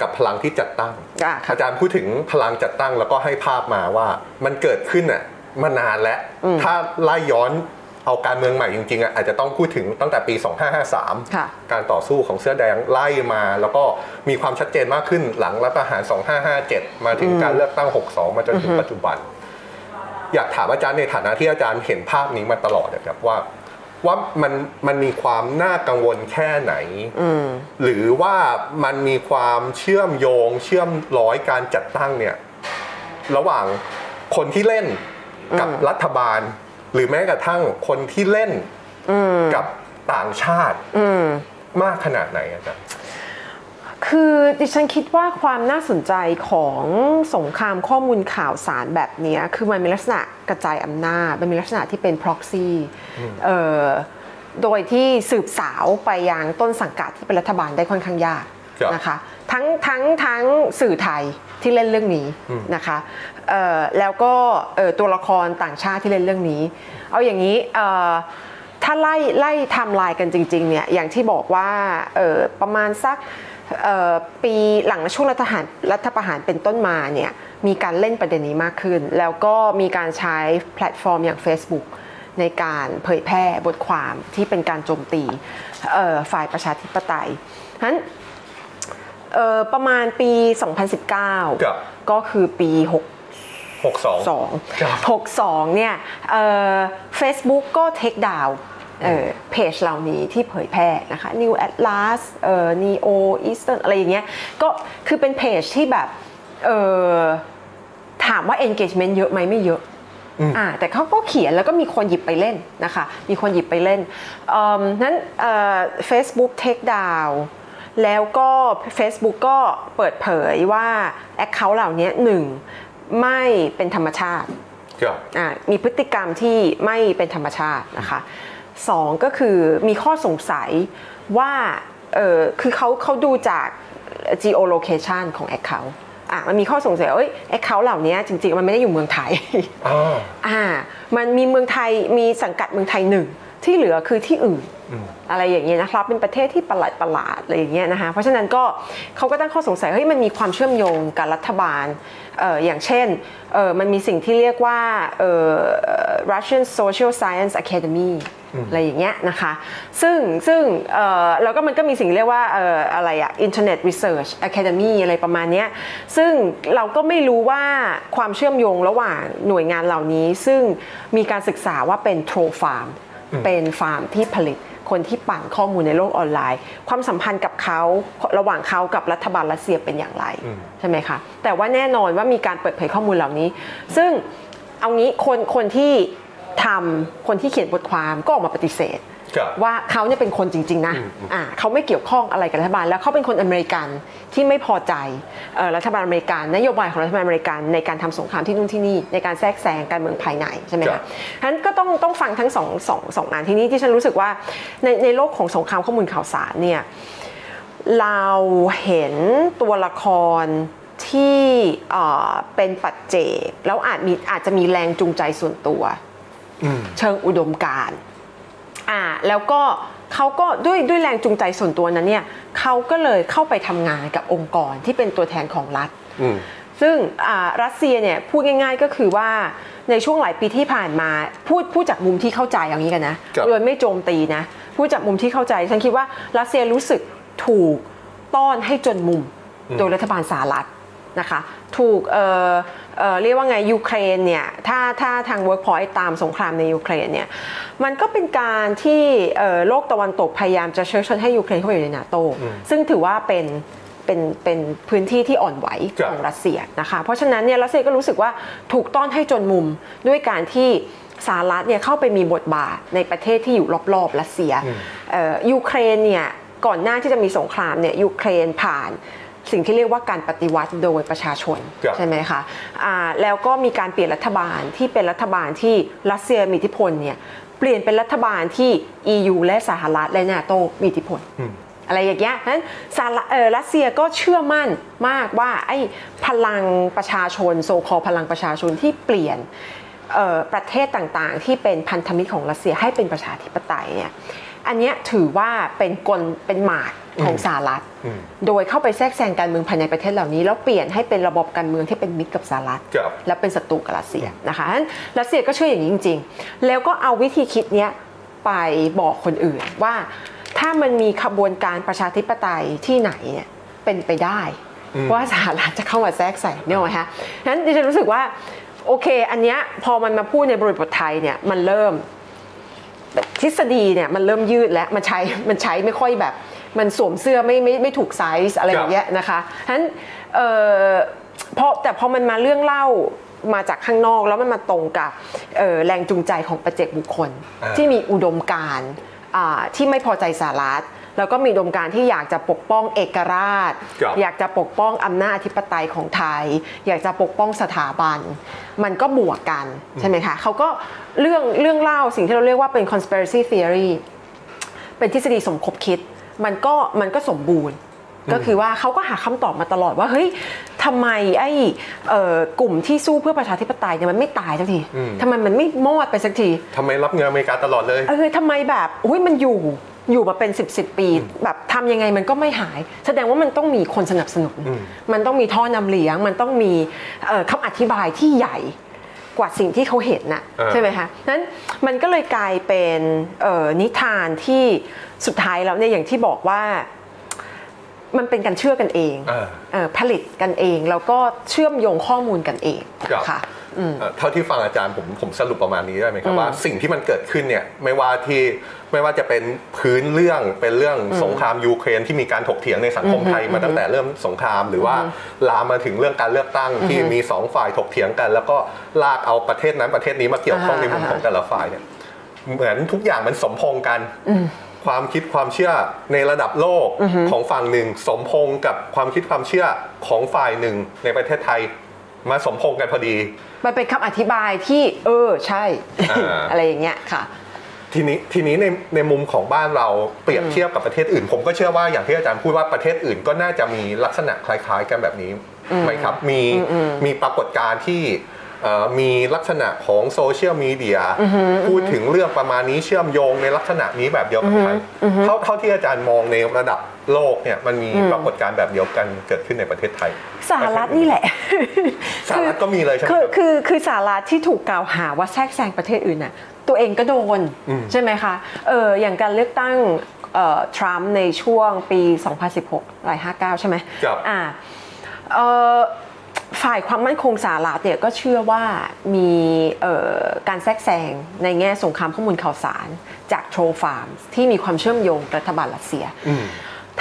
กับพลังที่จัดตั้งอะค่ะอาจารย์พูดถึงพลังจัดตั้งแล้วก็ให้ภาพมาว่ามันเกิดขึ้นอะมานานแล้ว ถ้าไล่ย้อน เอาการเมืองใหม่จริงๆอะอาจจะต้องพูดถึงตั้งแต่ปี 2553ค่ะการต่อสู้ของเสื้อแดงไล่มา แล้วก็มีความชัดเจนมากขึ้นหลังรัฐประหาร 2557 มาถึงการเลือกตั้ง 62 มาจนถึงปัจจุบัน อยากถามอาจารย์ในฐานะที่อาจารย์เห็นภาพนี้มาตลอดนะครับว่าว่ามันมันมีความน่ากังวลแค่ไหน หรือว่ามันมีความเชื่อมโยง เชื่อมร้อยการจัดตั้งเนี่ย ระหว่างคนที่เล่นกับรัฐบาล หรือแม้กระทั่งคนที่เล่นกับต่างชาติมากขนาดไหนอาจารย์คือดิฉันคิดว่าความน่าสนใจของสงครามข้อมูลข่าวสารแบบเนี้ยคือมันมีลักษณะกระจายอำนาจ มันมีลักษณะที่เป็น proxy เอ่อโดยที่สืบสาวไปยังต้นสังกัดที่เป็นรัฐบาลได้ค่อนข้างยากครับนะคะทั้งทั้งทั้งสื่อไทยที่เล่นเรื่องนี้นะคะเอ่อ แล้วก็เอ่อตัวละครต่างชาติที่เล่นเรื่องนี้ เอาอย่างนี้เอ่อถ้าไล่ไล่ไทม์ไลน์กันจริงๆเนี่ยอย่างที่บอกว่าเออประมาณสักเอ่อปีหลังช่วงรัฐประหารรัฐประหารเป็นต้นมาเนี่ยมีการเล่นประเด็นนี้มากขึ้น แล้วก็มีการใช้แพลตฟอร์มอย่าง Facebook ในการเผยแพร่บทความที่เป็นการโจมตีเอ่อฝ่ายประชาธิปไตยฉะนั้นเอ่อประมาณปีครับ2019 ก็คือปี 6 62ครับ62 62เนี่ยเฟซบุ๊กก็เทคดาวเพจเหล่านี้ที่เผยแพร่นะคะ New Atlas เอ่อ Neo Eastern อะไรอย่างเงี้ยก็คือเป็นเพจที่แบบเอ่อถามว่า engagement เยอะไหมไม่เยอะอ่าแต่เขาก็เขียนแล้วก็มีคนหยิบไปเล่นนะคะ มีคนหยิบไปเล่นเอิ่มนั้นเอ่อ Facebook take down แล้วก็ Facebook ก็เปิดเผยว่า Account เหล่านี้หนึ่ง ไม่เป็นธรรมชาติครับอะมีพฤติกรรมที่ไม่เป็นธรรมชาตินะคะสองก็คือมีข้อสงสัยว่าเออคือเขาเขาดูจาก geolocation ของ account อะมันมีข้อสงสัยว่าเอ้ย account เหล่านี้จริงๆ มันไม่ได้อยู่เมืองไทยอ่าอ่ามันมีเมืองไทยมีสังกัดเมืองไทยหนึ่งที่เหลือคือที่อื่นอะไรอย่างเงี้ยนะครับเป็นประเทศที่ประหลาดประหลาดๆอะไรอย่างเงี้ยนะคะเพราะฉะนั้นก็เขาก็ตั้งข้อสงสัยเฮ้ยมันมีความเชื่อมโยงกับรัฐบาลเอ่ออย่างเช่นเอ่อมันมีสิ่งที่เรียกว่าเอ่อ Russian Social Science Academy อะไรอย่างเงี้ยนะคะ ซึ่งซึ่งเอ่อแล้วก็มันก็มีสิ่งเรียกว่าเอ่ออะไรอะ Internet Research Academy อะไรประมาณเนี้ย ซึ่งเราก็ไม่รู้ว่าความเชื่อมโยงระหว่างหน่วยงานเหล่านี้ ซึ่งมีการศึกษาว่าเป็นโทรฟาร์มเป็นฟาร์มที่ผลิต คนที่ปั่นข้อมูลในโลกออนไลน์ ความสัมพันธ์กับเขาระหว่างเขากับรัฐบาลรัสเซียเป็นอย่างไรอืมใช่ไหมคะแต่ว่าแน่นอนว่ามีการเปิดเผยข้อมูลเหล่านี้ ซึ่งเอางี้คนคนที่ทำคนที่เขียนบทความก็ออกมาปฏิเสธครับ ว่าเขาเนี่ยเป็นคนจริง ๆ นะอืมอืมอ่าเขาไม่เกี่ยวข้องอะไรกับรัฐบาล แล้วเขาเป็นคนอเมริกันที่ไม่พอใจเอ่อรัฐบาลอเมริกันนโยบายของรัฐบาลอเมริกันในการทำสงครามที่นู่นที่นี่ในการแทรกแซงการเมืองภายในใช่ไหมครัคะบฉะนั้นก็ต้องต้องฟังทั้งสองสองสองงานที่นี้ที่ฉันรู้สึกว่าในในโลกของสงครามข้อมูลข่าวสารเนี่ยเราเห็นตัวละครที่เอ่อเป็นปัจเจกแล้วอาจมีอาจจะมีแรงจูงใจส่วนตัวอืมเชิงอุดมการณ์ อ่าแล้วก็เขาก็ด้วยด้วยแรงจูงใจส่วนตัวนั้นเนี่ยเขาก็เลยเข้าไปทำงานกับองค์กรที่เป็นตัวแทนของรัฐอืมซึ่งอ่ารัสเซียเนี่ยพูดง่าย ๆก็คือว่าในช่วงหลายปีที่ผ่านมาพูดพูดจากมุมที่เข้าใจอย่างนี้กันนะครับโดยไม่โจมตีนะพูดจากมุมที่เข้าใจ ฉันคิดว่ารัสเซียรู้สึกถูกต้อนให้จนมุมอืมโดยรัฐบาลสหรัฐ นะคะถูกเอ่อเอ่อเรียกว่าไงยูเครนเนี่ยถ้าถ้าทาง Workpoint ตามสงครามในยูเครนเนี่ยมันก็เป็นการที่เอ่อโลกตะวันตกพยายามจะเชิญชวนให้ยูเครนเข้าไปอยู่ในนาโตอืมซึ่งถือว่าเป็นเป็นเป็นพื้นที่ที่อ่อนไหวครับของรัสเซียนะคะเพราะฉะนั้นเนี่ยรัสเซียก็รู้สึกว่าถูกต้อนให้จนมุมด้วยการที่สหรัฐเนี่ยเข้าไปมีบทบาทในประเทศที่อยู่รอบๆรัสเซียอืมเอ่อยูเครนเนี่ยก่อนหน้าที่จะมีสงครามเนี่ยยูเครนผ่าน สิ่งที่เรียกว่าการปฏิวัติโดยประชาชนครับใช่ไหมคะอ่าแล้วก็มีการเปลี่ยนรัฐบาลที่เป็นรัฐบาลที่รัสเซียมีอิทธิพลเนี่ยเปลี่ยนเป็นรัฐบาลที่ EU และสหรัฐและนาโตมีอิทธิพลอืมอะไรอย่างเงี้ยฉะนั้นสหรัฐเอ่อรัสเซียก็เชื่อมั่นมากว่าไอ้พลังประชาชนโซคอพลังประชาชนที่เปลี่ยนเอ่อประเทศต่างๆ ที่เป็นพันธมิตรของรัสเซียให้เป็นประชาธิปไตยเนี่ยอันเนี้ยถือว่าเป็นกลเป็นหมาก ของสหรัฐอืมโดยเข้าไปแทรกแซงการเมืองภายในประเทศเหล่านี้ แล้วเปลี่ยนให้เป็นระบบการเมืองที่เป็นมิตรกับสหรัฐครับและเป็นศัตรูกับรัสเซียนะคะฉะนั้นรัสเซียก็เชื่ออย่างนี้จริง ๆ แล้วก็เอาวิธีคิดเนี้ยไปบอกคนอื่นว่าถ้ามันมีขบวนการประชาธิปไตยที่ไหนเนี่ยเป็นไปได้อืมว่าสหรัฐจะเข้ามาแทรกแซงเนี่ยหรอฮะฉะนั้นดิฉันรู้สึกว่าโอเค อันเนี้ยพอมันมาพูดในบริบทไทยเนี่ยมันเริ่มทฤษฎีเนี่ยมันเริ่มยืดแล้วมันใช้มันใช้ไม่ค่อยแบบ มันสวมเสื้อไม่ไม่ไม่ถูกไซส์อะไรอย่างเงี้ยนะคะฉะนั้นเอ่อพอแต่พอมันมาเรื่องเล่ามาจากข้างนอกแล้วมันมาตรงกับเอ่อแรงจูงใจของประเจกบุคคลอ่าที่มีอุดมการณ์อ่าที่ไม่พอใจสหรัฐแล้วก็มีอุดมการณ์ที่อยากจะปกป้องเอกราชครับอยากจะปกป้องอำนาจอธิปไตยของไทย อยากจะปกป้องสถาบัน มันก็บวกกันใช่ไหมคะเขาก็เรื่องเรื่องเล่าสิ่งที่เราเรียกว่าเป็น conspiracy theory เป็นทฤษฎีสมคบคิด มันก็มันก็สมบูรณ์ก็คือว่าเขาก็หาคำตอบมาตลอดว่าเฮ้ยทำไมไอ้เอ่อกลุ่มที่สู้เพื่อประชาธิปไตยเนี่ยมันไม่ตายสักทีอืมทำไมมันไม่มอดไปสักทีทำไมรับเงินอเมริกาตลอดเลยเออทำไมแบบอุ้ยมันอยู่อยู่มาเป็น10บสปี แบบทำยังไงมันก็ไม่หาย แสดงว่ามันต้องมีคนสนับสนุนอืมมันต้องมีท่อนำเลี้ยง มันต้องมีเอ่อคำอธิบายที่ใหญ่ กว่าสิ่งที่เขาเห็นน่ะเออใช่ไหมคะนั้นมันก็เลยกลายเป็นเอ่อนิทานที่สุดท้ายแล้วเนี่ยอย่างที่บอกว่ามันเป็นการเชื่อกันเองอ่าเอ่อผลิตกันเอง แล้วก็เชื่อมโยงข้อมูลกันเองครับค่ะอืม เอ่อเท่าที่ฟังอาจารย์ผมผมสรุปประมาณนี้ได้ไหมครับอืมว่าสิ่งที่มันเกิดขึ้นเนี่ยไม่ว่าที่ไม่ว่าจะเป็นพื้นเรื่องเป็นเรื่องสงครามยูเครนที่มีการถกเถียงในสังคมไทยมาตั้งแต่เริ่มสงครามหรือว่าลามมาถึงเรื่องการเลือกตั้งที่มีสองฝ่ายถกเถียงกัน แล้วก็ลากเอาประเทศนั้นประเทศนี้มาเกี่ยวข้องในมุมของแต่ละฝ่ายเนี่ยเหมือนทุกอย่างมันสมพงษ์กันความคิดความเชื่อในระดับโลกของฝั่งหนึ่ง สมพงษ์กับความคิดความเชื่อของฝ่ายหนึ่งในประเทศไทย มาสมพงษ์กันพอดี มันเป็นคำอธิบายที่ เออใช่อ่าอะไรอย่างเงี้ยค่ะทีนี้ทีนี้ในในมุมของบ้านเราเปรียบเทียบกับประเทศอื่น ผมก็เชื่อว่าอย่างที่อาจารย์พูดว่าประเทศอื่น ก็น่าจะมีลักษณะคล้าย ๆ กันแบบนี้ไหมครับ มีมีปรากฏการณ์ที่เอ่อ มีลักษณะของโซเชียลมีเดียพูดถึงเรื่องประมาณนี้เชื่อมโยงในลักษณะนี้แบบเดียวกับไทยเท่าเท่าที่อาจารย์มองในระดับโลกเนี่ยมันมีปรากฏการณ์แบบเดียวกันเกิดขึ้นในประเทศไทยสหรัฐนี่แหละสหรัฐก็มีเลยใช่ไหมคือครับคือคือสหรัฐที่ถูกกล่าวหาว่าแทรกแซงประเทศอื่นน่ะตัวเองก็โดนอืมใช่ไหมคะเอออย่างการเลือกตั้งเอ่อทรัมป์ในช่วงปี 2016อะไร59 ใช่ไหมครับอ่าเออ ฝ่ายความมั่นคงสหรัฐเนี่ยก็เชื่อว่ามีเอ่อการแทรกแซงในแง่สงครามข้อมูลข่าวสารจากโทรฟาร์มที่มีความเชื่อมโยงกับรัฐบาลรัสเซียอืม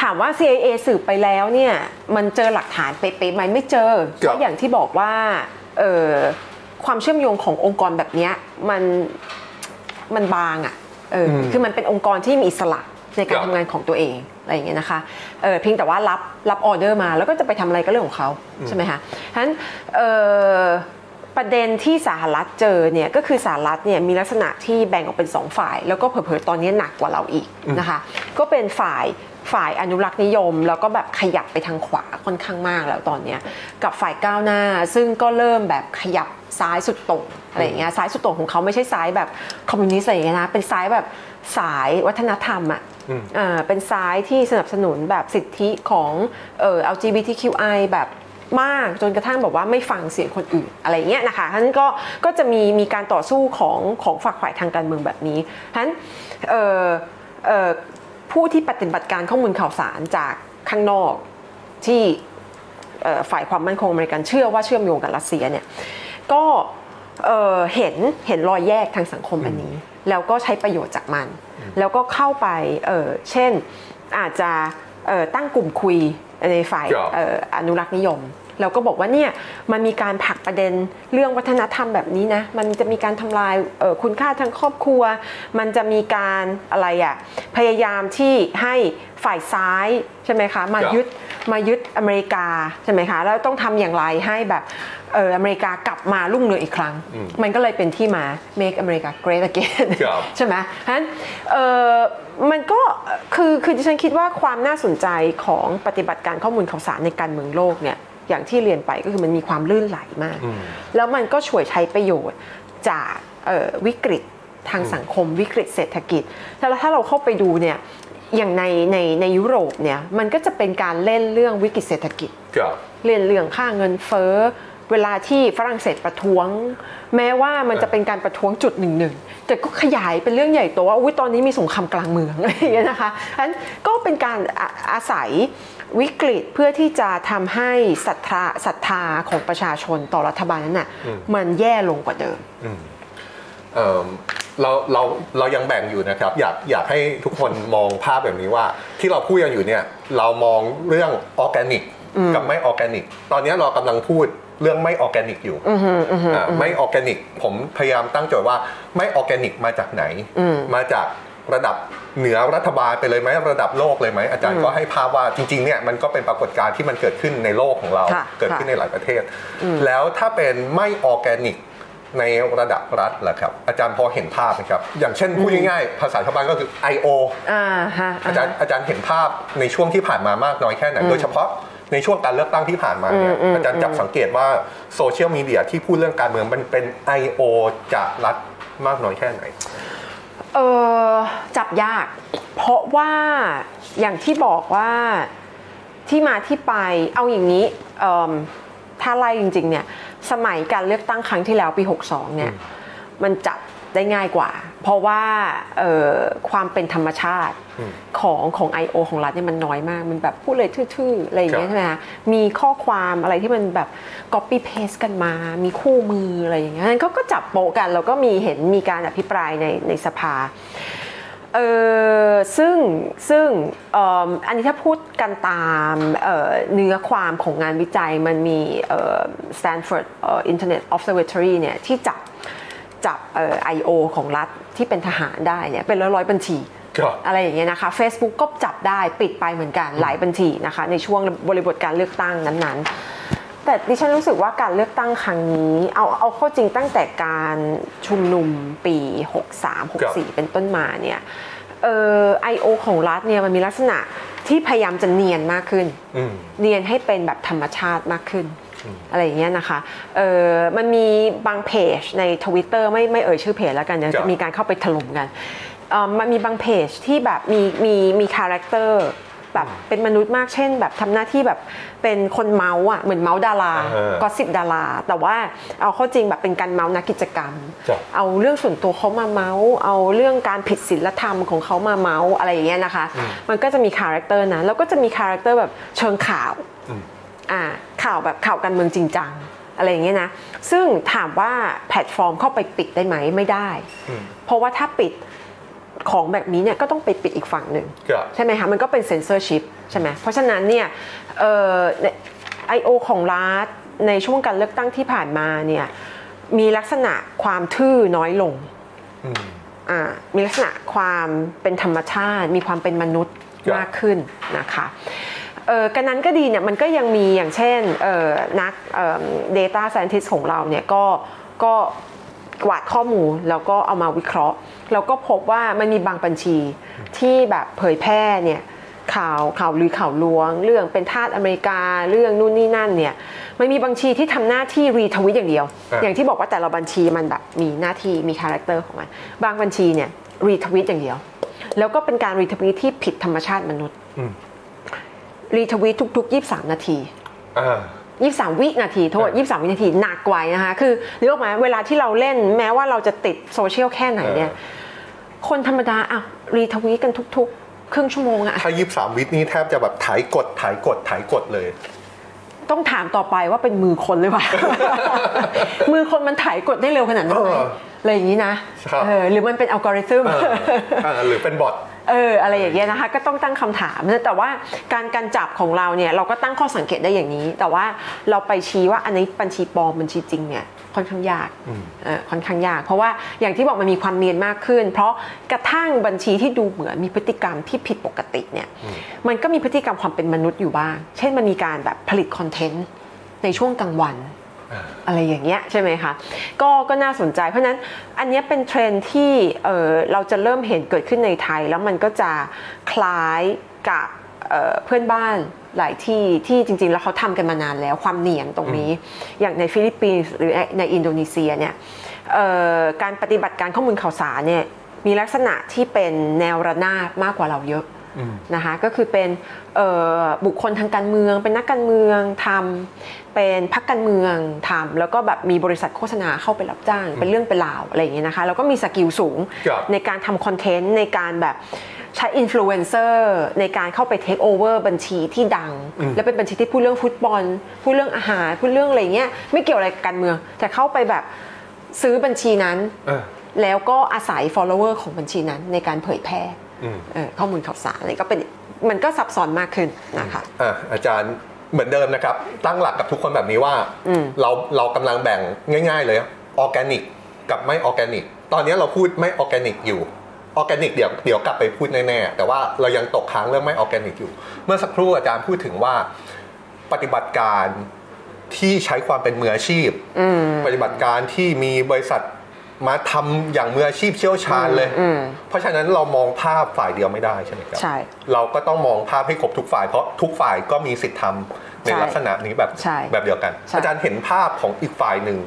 ถามว่า CIA สืบไปแล้วเนี่ยมันเจอหลักฐานเป๊ะๆไหมไม่เจอครัก็บอย่างที่บอกว่าเอ่อความเชื่อมโยงขององค์กรแบบเนี้ยมันมันบางอะ่ะเอออมคือมันเป็นองค์กรที่มีอิสระ ในการครับทำงานของตัวเองอะไรอย่างเงี้ยนะคะเออเพียงแต่ว่ารับรับออเดอร์มาแล้วก็จะไปทำอะไรก็เรื่องของเขาใช่ไหมคะฉะนั้นเอ่อประเด็นที่สหรัฐเจอเนี่ยก็คือสหรัฐเนี่ยมีลักษณะที่แบ่งออกเป็นสองฝ่าย แล้วก็เผลอๆตอนนี้หนักกว่าเราอีกนะคะก็เป็นฝ่ายฝ่ายอนุรักษ์นิยม แล้วก็แบบขยับไปทางขวาค่อนข้างมากแล้วตอนเนี้ยกับฝ่ายก้าวหน้า ซึ่งก็เริ่มแบบขยับซ้ายสุดโต่งอะไรอย่างเงี้ยซ้ายสุดโต่งของเขาไม่ใช่ซ้ายแบบคอมมิวนิสต์อะไรอย่างเงี้ยนะเป็นซ้ายแบบสายวัฒนธรรมอะอืมอ่า เป็นซ้ายที่สนับสนุนแบบสิทธิของเอ่อ LGBTQI แบบมากจนกระทั่งแบบว่าไม่ฟังเสียงคนอื่นอะไรเงี้ยนะคะฉะนั้นก็ก็จะมีมีการต่อสู้ของของฝักฝ่ายทางการเมืองแบบนี้ฉะนั้นเอ่อเอ่อผู้ที่ปฏิบัติการข้อมูลข่าวสารจากข้างนอกที่เอ่อฝ่ายความมั่นคงอเมริกันเชื่อว่าเชื่อมโยงกับรัสเซียเนี่ยก็เอ่อเห็นเห็นรอยแยกทางสังคมอันนี้ แล้วก็ใช้ประโยชน์จากมัน แล้วก็เข้าไปเอ่อเช่นอาจจะเอ่อตั้งกลุ่มคุยในฝ่ายครับเอ่ออนุรักษ์นิยมแล้วก็บอกว่าเนี่ยมันมีการผลักประเด็นเรื่องวัฒนธรรมแบบนี้นะ มันจะมีการทำลายเอ่อคุณค่าทางครอบครัว มันจะมีการอะไรอะพยายามที่ให้ฝ่ายซ้ายใช่ไหมคะมาครับยึดมายึดอเมริกาใช่ไหมคะแล้วต้องทำอย่างไรให้แบบเอออเมริกากลับมารุ่งเรืองอีกครั้ง มันก็เลยเป็นที่มา make America great again ครับใช่ไหมเพราะฉะนั้นเออมันก็คือคือดิฉันคิดว่าความน่าสนใจของปฏิบัติการข้อมูลข่าวสารในการเมืองโลกเนี่ยอย่างที่เรียนไปก็คือมันมีความลื่นไหลมาก แล้วมันก็ช่วยใช้ประโยชน์จากเอ่อวิกฤตทางสังคมวิกฤตเศรษฐกิจแล้วถ้าเราเข้าไปดูเนี่ยอย่างในในในยุโรปเนี่ยมันก็จะเป็นการเล่นเรื่องวิกฤตเศรษฐกิจครับเรื่องเรื่องค่าเงินเฟ้อ เวลาที่ฝรั่งเศสประท้วง แม้ว่ามันจะเป็นการประท้วงจุดหนึ่งหนึ่งแต่ก็ขยายเป็นเรื่องใหญ่โตว่าอุ๊ยตอนนี้มีสงครามกลางเมืองอะไรอย่างเงี้ยนะคะฉะนั้นก็เป็นการอาอาศัยวิกฤตเพื่อที่จะทำให้ศรัทธาศรัทธาของประชาชนต่อรัฐบาลนั้นน่ะมันแย่ลงกว่าเดิมเอิ่มเราเราเรายังแบ่งอยู่นะครับ อยากอยากให้ทุกคนมองภาพแบบนี้ว่า ที่เราพูดกันอยู่เนี่ย เรามองเรื่องออร์แกนิกกับไม่ออร์แกนิก ตอนนี้เรากำลังพูด เรื่องไม่ออร์แกนิกอยู่อ่าไม่ออร์แกนิก ผมพยายามตั้งโจทย์ว่าไม่ออร์แกนิกมาจากไหน มาจากระดับเหนือรัฐบาลไปเลยไหมระดับโลกเลยไหมอาจารย์ก็ให้ภาพว่าจริงๆเนี่ยมันก็เป็นปรากฏการณ์ที่มันเกิดขึ้นในโลกของเราค่ะเกิดขึ้นในหลายประเทศ แล้วถ้าเป็นไม่ออร์แกนิกในระดับรัฐแหละครับ อาจารย์พอเห็นภาพไหมครับ อย่างเช่นพูดง่ายๆภาษาชาวบ้านก็คือ I.O. อ่าฮะอาจารย์อาจารย์เห็นภาพในช่วงที่ผ่านมามากน้อยแค่ไหนโดยเฉพาะ ในช่วงการเลือกตั้งที่ผ่านมาเนี่ยอาจารย์จับสังเกตว่าโซเชียลมีเดียที่พูดเรื่องการเมืองมันเป็น I.O. จากรัฐมากน้อยแค่ไหน เออจับยาก เพราะว่าอย่างที่บอกว่าที่มาที่ไปเอาอย่างนี้เอิ่มถ้าไล่จริง ๆ เนี่ย สมัยการเลือกตั้งครั้งที่แล้วปี 62 เนี่ย มันจับ ได้ง่ายกว่า เพราะว่าเอ่อความเป็นธรรมชาติของของ I.O. ของรัฐเนี่ยมันน้อยมาก มันแบบพูดเลยทื่อๆ อะไรอย่างเงี้ยครับใช่ไหมคะมีข้อความอะไรที่มันแบบ copy paste กันมา มีคู่มืออะไรอย่างเงี้ยนั้นเขาก็จับโปะกันแล้วก็มีเห็นมีการอภิปรายในในสภาเออซึ่งซึ่งเอิ่มอันนี้ถ้าพูดกันตามเอ่อเนื้อความของงานวิจัยมันมีเอ่อ Stanford เอ่อ Internet Observatory เนี่ยที่จับ จับเอ่อ I.O. ของรัฐที่เป็นทหารได้เนี่ยเป็นร้อยร้อยๆบัญชีครับอะไรอย่างเงี้ยนะคะ Facebook ก็จับได้ปิดไปเหมือนกันหลายบัญชีนะคะ ในช่วงบริบทการเลือกตั้งนั้นๆ แต่ดิฉันรู้สึกว่าการเลือกตั้งครั้งนี้เอาเอาเข้าจริงตั้งแต่การชุมนุมปี 63 64 เป็นต้นมาเนี่ยเอ่อไอโอของรัฐเนี่ยมันมีลักษณะที่พยายามจะเนียนมากขึ้นอืมเนียนให้เป็นแบบธรรมชาติมากขึ้น อะไรอย่างเงี้ยนะคะเออมันมีบางเพจใน Twitter ไม่ไม่เอ่ยชื่อเพจแล้วกันเดี๋ยวครัจะมีการเข้าไปถล่มกันเอ่อมันมีบางเพจที่แบบมีมีมี character แบบเป็นมนุษย์มากเช่น แบบทำหน้าที่แบบเป็นคนเมาส์อะเหมือนเมาส์ดาราเออ gossip ดารา แต่ว่าเอาเข้าจริงแบบเป็นการเมาส์นักกิจกรรมครับเอาเรื่องส่วนตัวเขามาเมาส์เอาเรื่องการผิดศีลธรรมของเขามาเมาส์อะไรอย่างเงี้ยนะคะ มันก็จะมี character นะแล้วก็จะมี character แบบเชิงข่าวอ่า ข่าวแบบข่าวการเมืองจริงจังอะไรอย่างเงี้ยนะ ซึ่งถามว่าแพลตฟอร์มเข้าไปปิดได้ไหมไม่ได้อืมเพราะว่าถ้าปิดของแบบนี้เนี่ยก็ต้องไปปิดอีกฝั่งหนึ่งครับใช่ไหมคะมันก็เป็นเซนเซอร์ชิพใช่ไหมเพราะฉะนั้นเนี่ยไอโอของรัฐในช่วงการเลือกตั้งที่ผ่านมาเนี่ยมีลักษณะความทื่อน้อยลงอืมอ่ามีลักษณะความเป็นธรรมชาติ มีความเป็นมนุษย์ครับมากขึ้นนะคะ เออกันนั้นก็ดีเนี่ยมันก็ยังมีอย่างเช่นเออนักเอ่อ data scientist ของเราเนี่ยก็ก็กวาดข้อมูลแล้วก็เอามาวิเคราะห์ แล้วก็พบว่ามันมีบางบัญชีที่แบบเผยแพร่เนี่ยข่าวข่าวลือข่าวลวง เรื่องเป็นทาสอเมริกาเรื่องนู่นนี่นั่นเนี่ยมันมีบัญชีที่ทำหน้าที่ retweet อย่างเดียวอะอย่างที่บอกว่าแต่ละบัญชีมันแบบมีหน้าที่มี character ของมัน บางบัญชีเนี่ย retweet อย่างเดียว แล้วก็เป็นการ retweet ที่ผิดธรรมชาติมนุษย์อืม retweet ทุก ๆ 23 นาทีอ่า23วินาทีโทษอ่า23วินาทีหนักกว่านะคะคือนึกออกไหมเวลาที่เราเล่นแม้ว่าเราจะติดโซเชียลแค่ไหนเนี่ยคนธรรมดาอะรีทวิตกันทุก ๆ ครึ่งชั่วโมงอะถ้ายี่สามวินี้แทบจะแบบถ่ายกดถ่ายกดถ่ายกดเลย ต้องถามต่อไปว่าเป็นมือคนหรือเปล่า มือคนมันถ่ายกดได้เร็วขนาดนั้นไหมเอออะไรอย่างนี้นะครับเออหรือมันเป็นอัลกอริทึมเอออ่าหรือเป็นบอท เอออะไรอย่างเงี้ยนะคะก็ต้องตั้งคำถามนะแต่ว่าการการจับของเราเนี่ยเราก็ตั้งข้อสังเกตได้อย่างนี้ แต่ว่าเราไปชี้ว่าอันนี้บัญชีปลอมบัญชีจริงเนี่ยค่อนข้างยากเออค่อนข้างยาก เพราะว่าอย่างที่บอกมันมีความเนียนมากขึ้น เพราะกระทั่งบัญชีที่ดูเหมือนมีพฤติกรรมที่ผิดปกติเนี่ยมันก็มีพฤติกรรมความเป็นมนุษย์อยู่บ้าง เช่นมันมีการแบบผลิตคอนเทนต์ในช่วงกลางวัน อะไรอย่างเงี้ยใช่ไหมคะก็ก็น่าสนใจ เพราะฉะนั้นอันเนี้ยเป็นเทรนด์ที่เออเราจะเริ่มเห็นเกิดขึ้นในไทย แล้วมันก็จะคล้ายกับเอ่อเพื่อนบ้านหลายที่ที่จริงๆ แล้วเขาทำกันมานานแล้วความเนียนตรงนี้ อย่างในฟิลิปปินส์หรือในอินโดนีเซียเนี่ยเอ่อการปฏิบัติการข้อมูลข่าวสารเนี่ยมีลักษณะที่เป็นแนวระนาบมากกว่าเราเยอะนะคะก็คือเป็นเอ่อบุคคลทางการเมือง เป็นนักการเมืองทำ เป็นพรรคการเมืองทำแล้วก็แบบมีบริษัทโฆษณาเข้าไปรับจ้าง เป็นเรื่องเป็นราวอะไรอย่างเงี้ยนะคะ แล้วก็มี skill สูงครับในการทำคอนเทนต์ในการแบบใช้อินฟลูเอนเซอร์ในการเข้าไปเทคโอเวอร์บัญชีที่ดัง และเป็นบัญชีที่พูดเรื่องฟุตบอล พูดเรื่องอาหาร พูดเรื่องอะไรเงี้ยไม่เกี่ยวอะไรกับการเมือง แต่เข้าไปแบบซื้อบัญชีนั้นเออแล้วก็อาศัย follower ของบัญชีนั้นในการเผยแพร่อืมเอ่อข้อมูลข่าวสารอะไรก็เป็นมันก็ซับซ้อนมากขึ้นนะคะอะอาจารย์ เหมือนเดิมนะครับ ตั้งหลักกับทุกคนแบบนี้ว่าอืมเราเรากำลังแบ่งง่าย ๆ เลยออร์แกนิกกับไม่ออร์แกนิก ตอนนี้เราพูดไม่ออร์แกนิกอยู่ออร์แกนิกเดี๋ยวเดี๋ยวกลับไปพูดแน่ๆแต่ว่าเรายังตกค้างเรื่องไม่ออร์แกนิกอยู่ เมื่อสักครู่อาจารย์พูดถึงว่าปฏิบัติการที่ใช้ความเป็นมืออาชีพอืมปฏิบัติการที่มีบริษัท มาทำอย่างมืออาชีพเชี่ยวชาญเลยอืมเพราะฉะนั้นเรามองภาพฝ่ายเดียวไม่ได้ใช่ไหมครับใช่เราก็ต้องมองภาพให้ครบทุกฝ่ายเพราะทุกฝ่ายก็มีสิทธิ์ทำในใช่ลักษณะนี้แบบใช่แบบเดียวกันใช่อาจารย์เห็นภาพของอีกฝ่ายหนึ่ง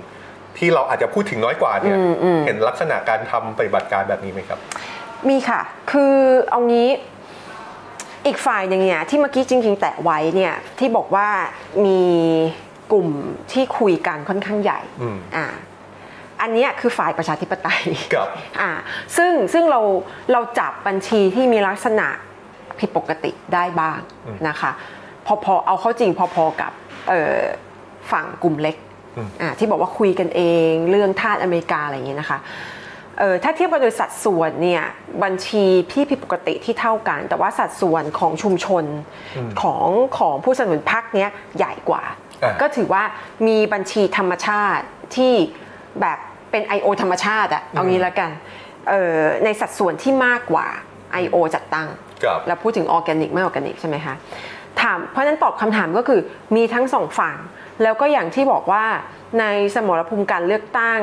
ที่เราอาจจะพูดถึงน้อยกว่าเนี่ยอืมอืมเห็นลักษณะการทำปฏิบัติการแบบนี้ไหมครับ มีค่ะ คือเอางี้อีกฝ่ายหนึ่งเนี่ยที่เมื่อกี้จริงๆแตะไว้เนี่ยที่บอกว่ามีกลุ่มที่คุยกันค่อนข้างใหญ่อืมอ่า อันเนี้ยคือฝ่ายประชาธิปไตยครับอ่าซึ่งซึ่งเราเราจับบัญชีที่มีลักษณะผิดปกติได้บ้างนะคะพอพอเอาเข้าจริงพอๆกับเอ่อฝั่งกลุ่มเล็กอืมอ่าที่บอกว่าคุยกันเองเรื่องทาสอเมริกาอะไรอย่างเงี้ยนะคะเออถ้าเทียบกันโดยสัดส่วนเนี่ยบัญชีที่ผิดปกติที่เท่ากัน แต่ว่าสัดส่วนของชุมชนของของผู้สนับสนุนพรรคเนี้ยใหญ่กว่าอ่าก็ถือว่ามีบัญชีธรรมชาติที่แบบ เป็น I.O. ธรรมชาติอะเอางี้ละกันเอ่อในสัดส่วนที่มากกว่า I.O. จัดตั้งครับแล้วพูดถึงออร์แกนิกไม่ออร์แกนิกใช่ไหมคะถามเพราะฉะนั้นตอบคำถามก็คือมีทั้งสองฝั่ง แล้วก็อย่างที่บอกว่าในสมรภูมิการเลือกตั้ง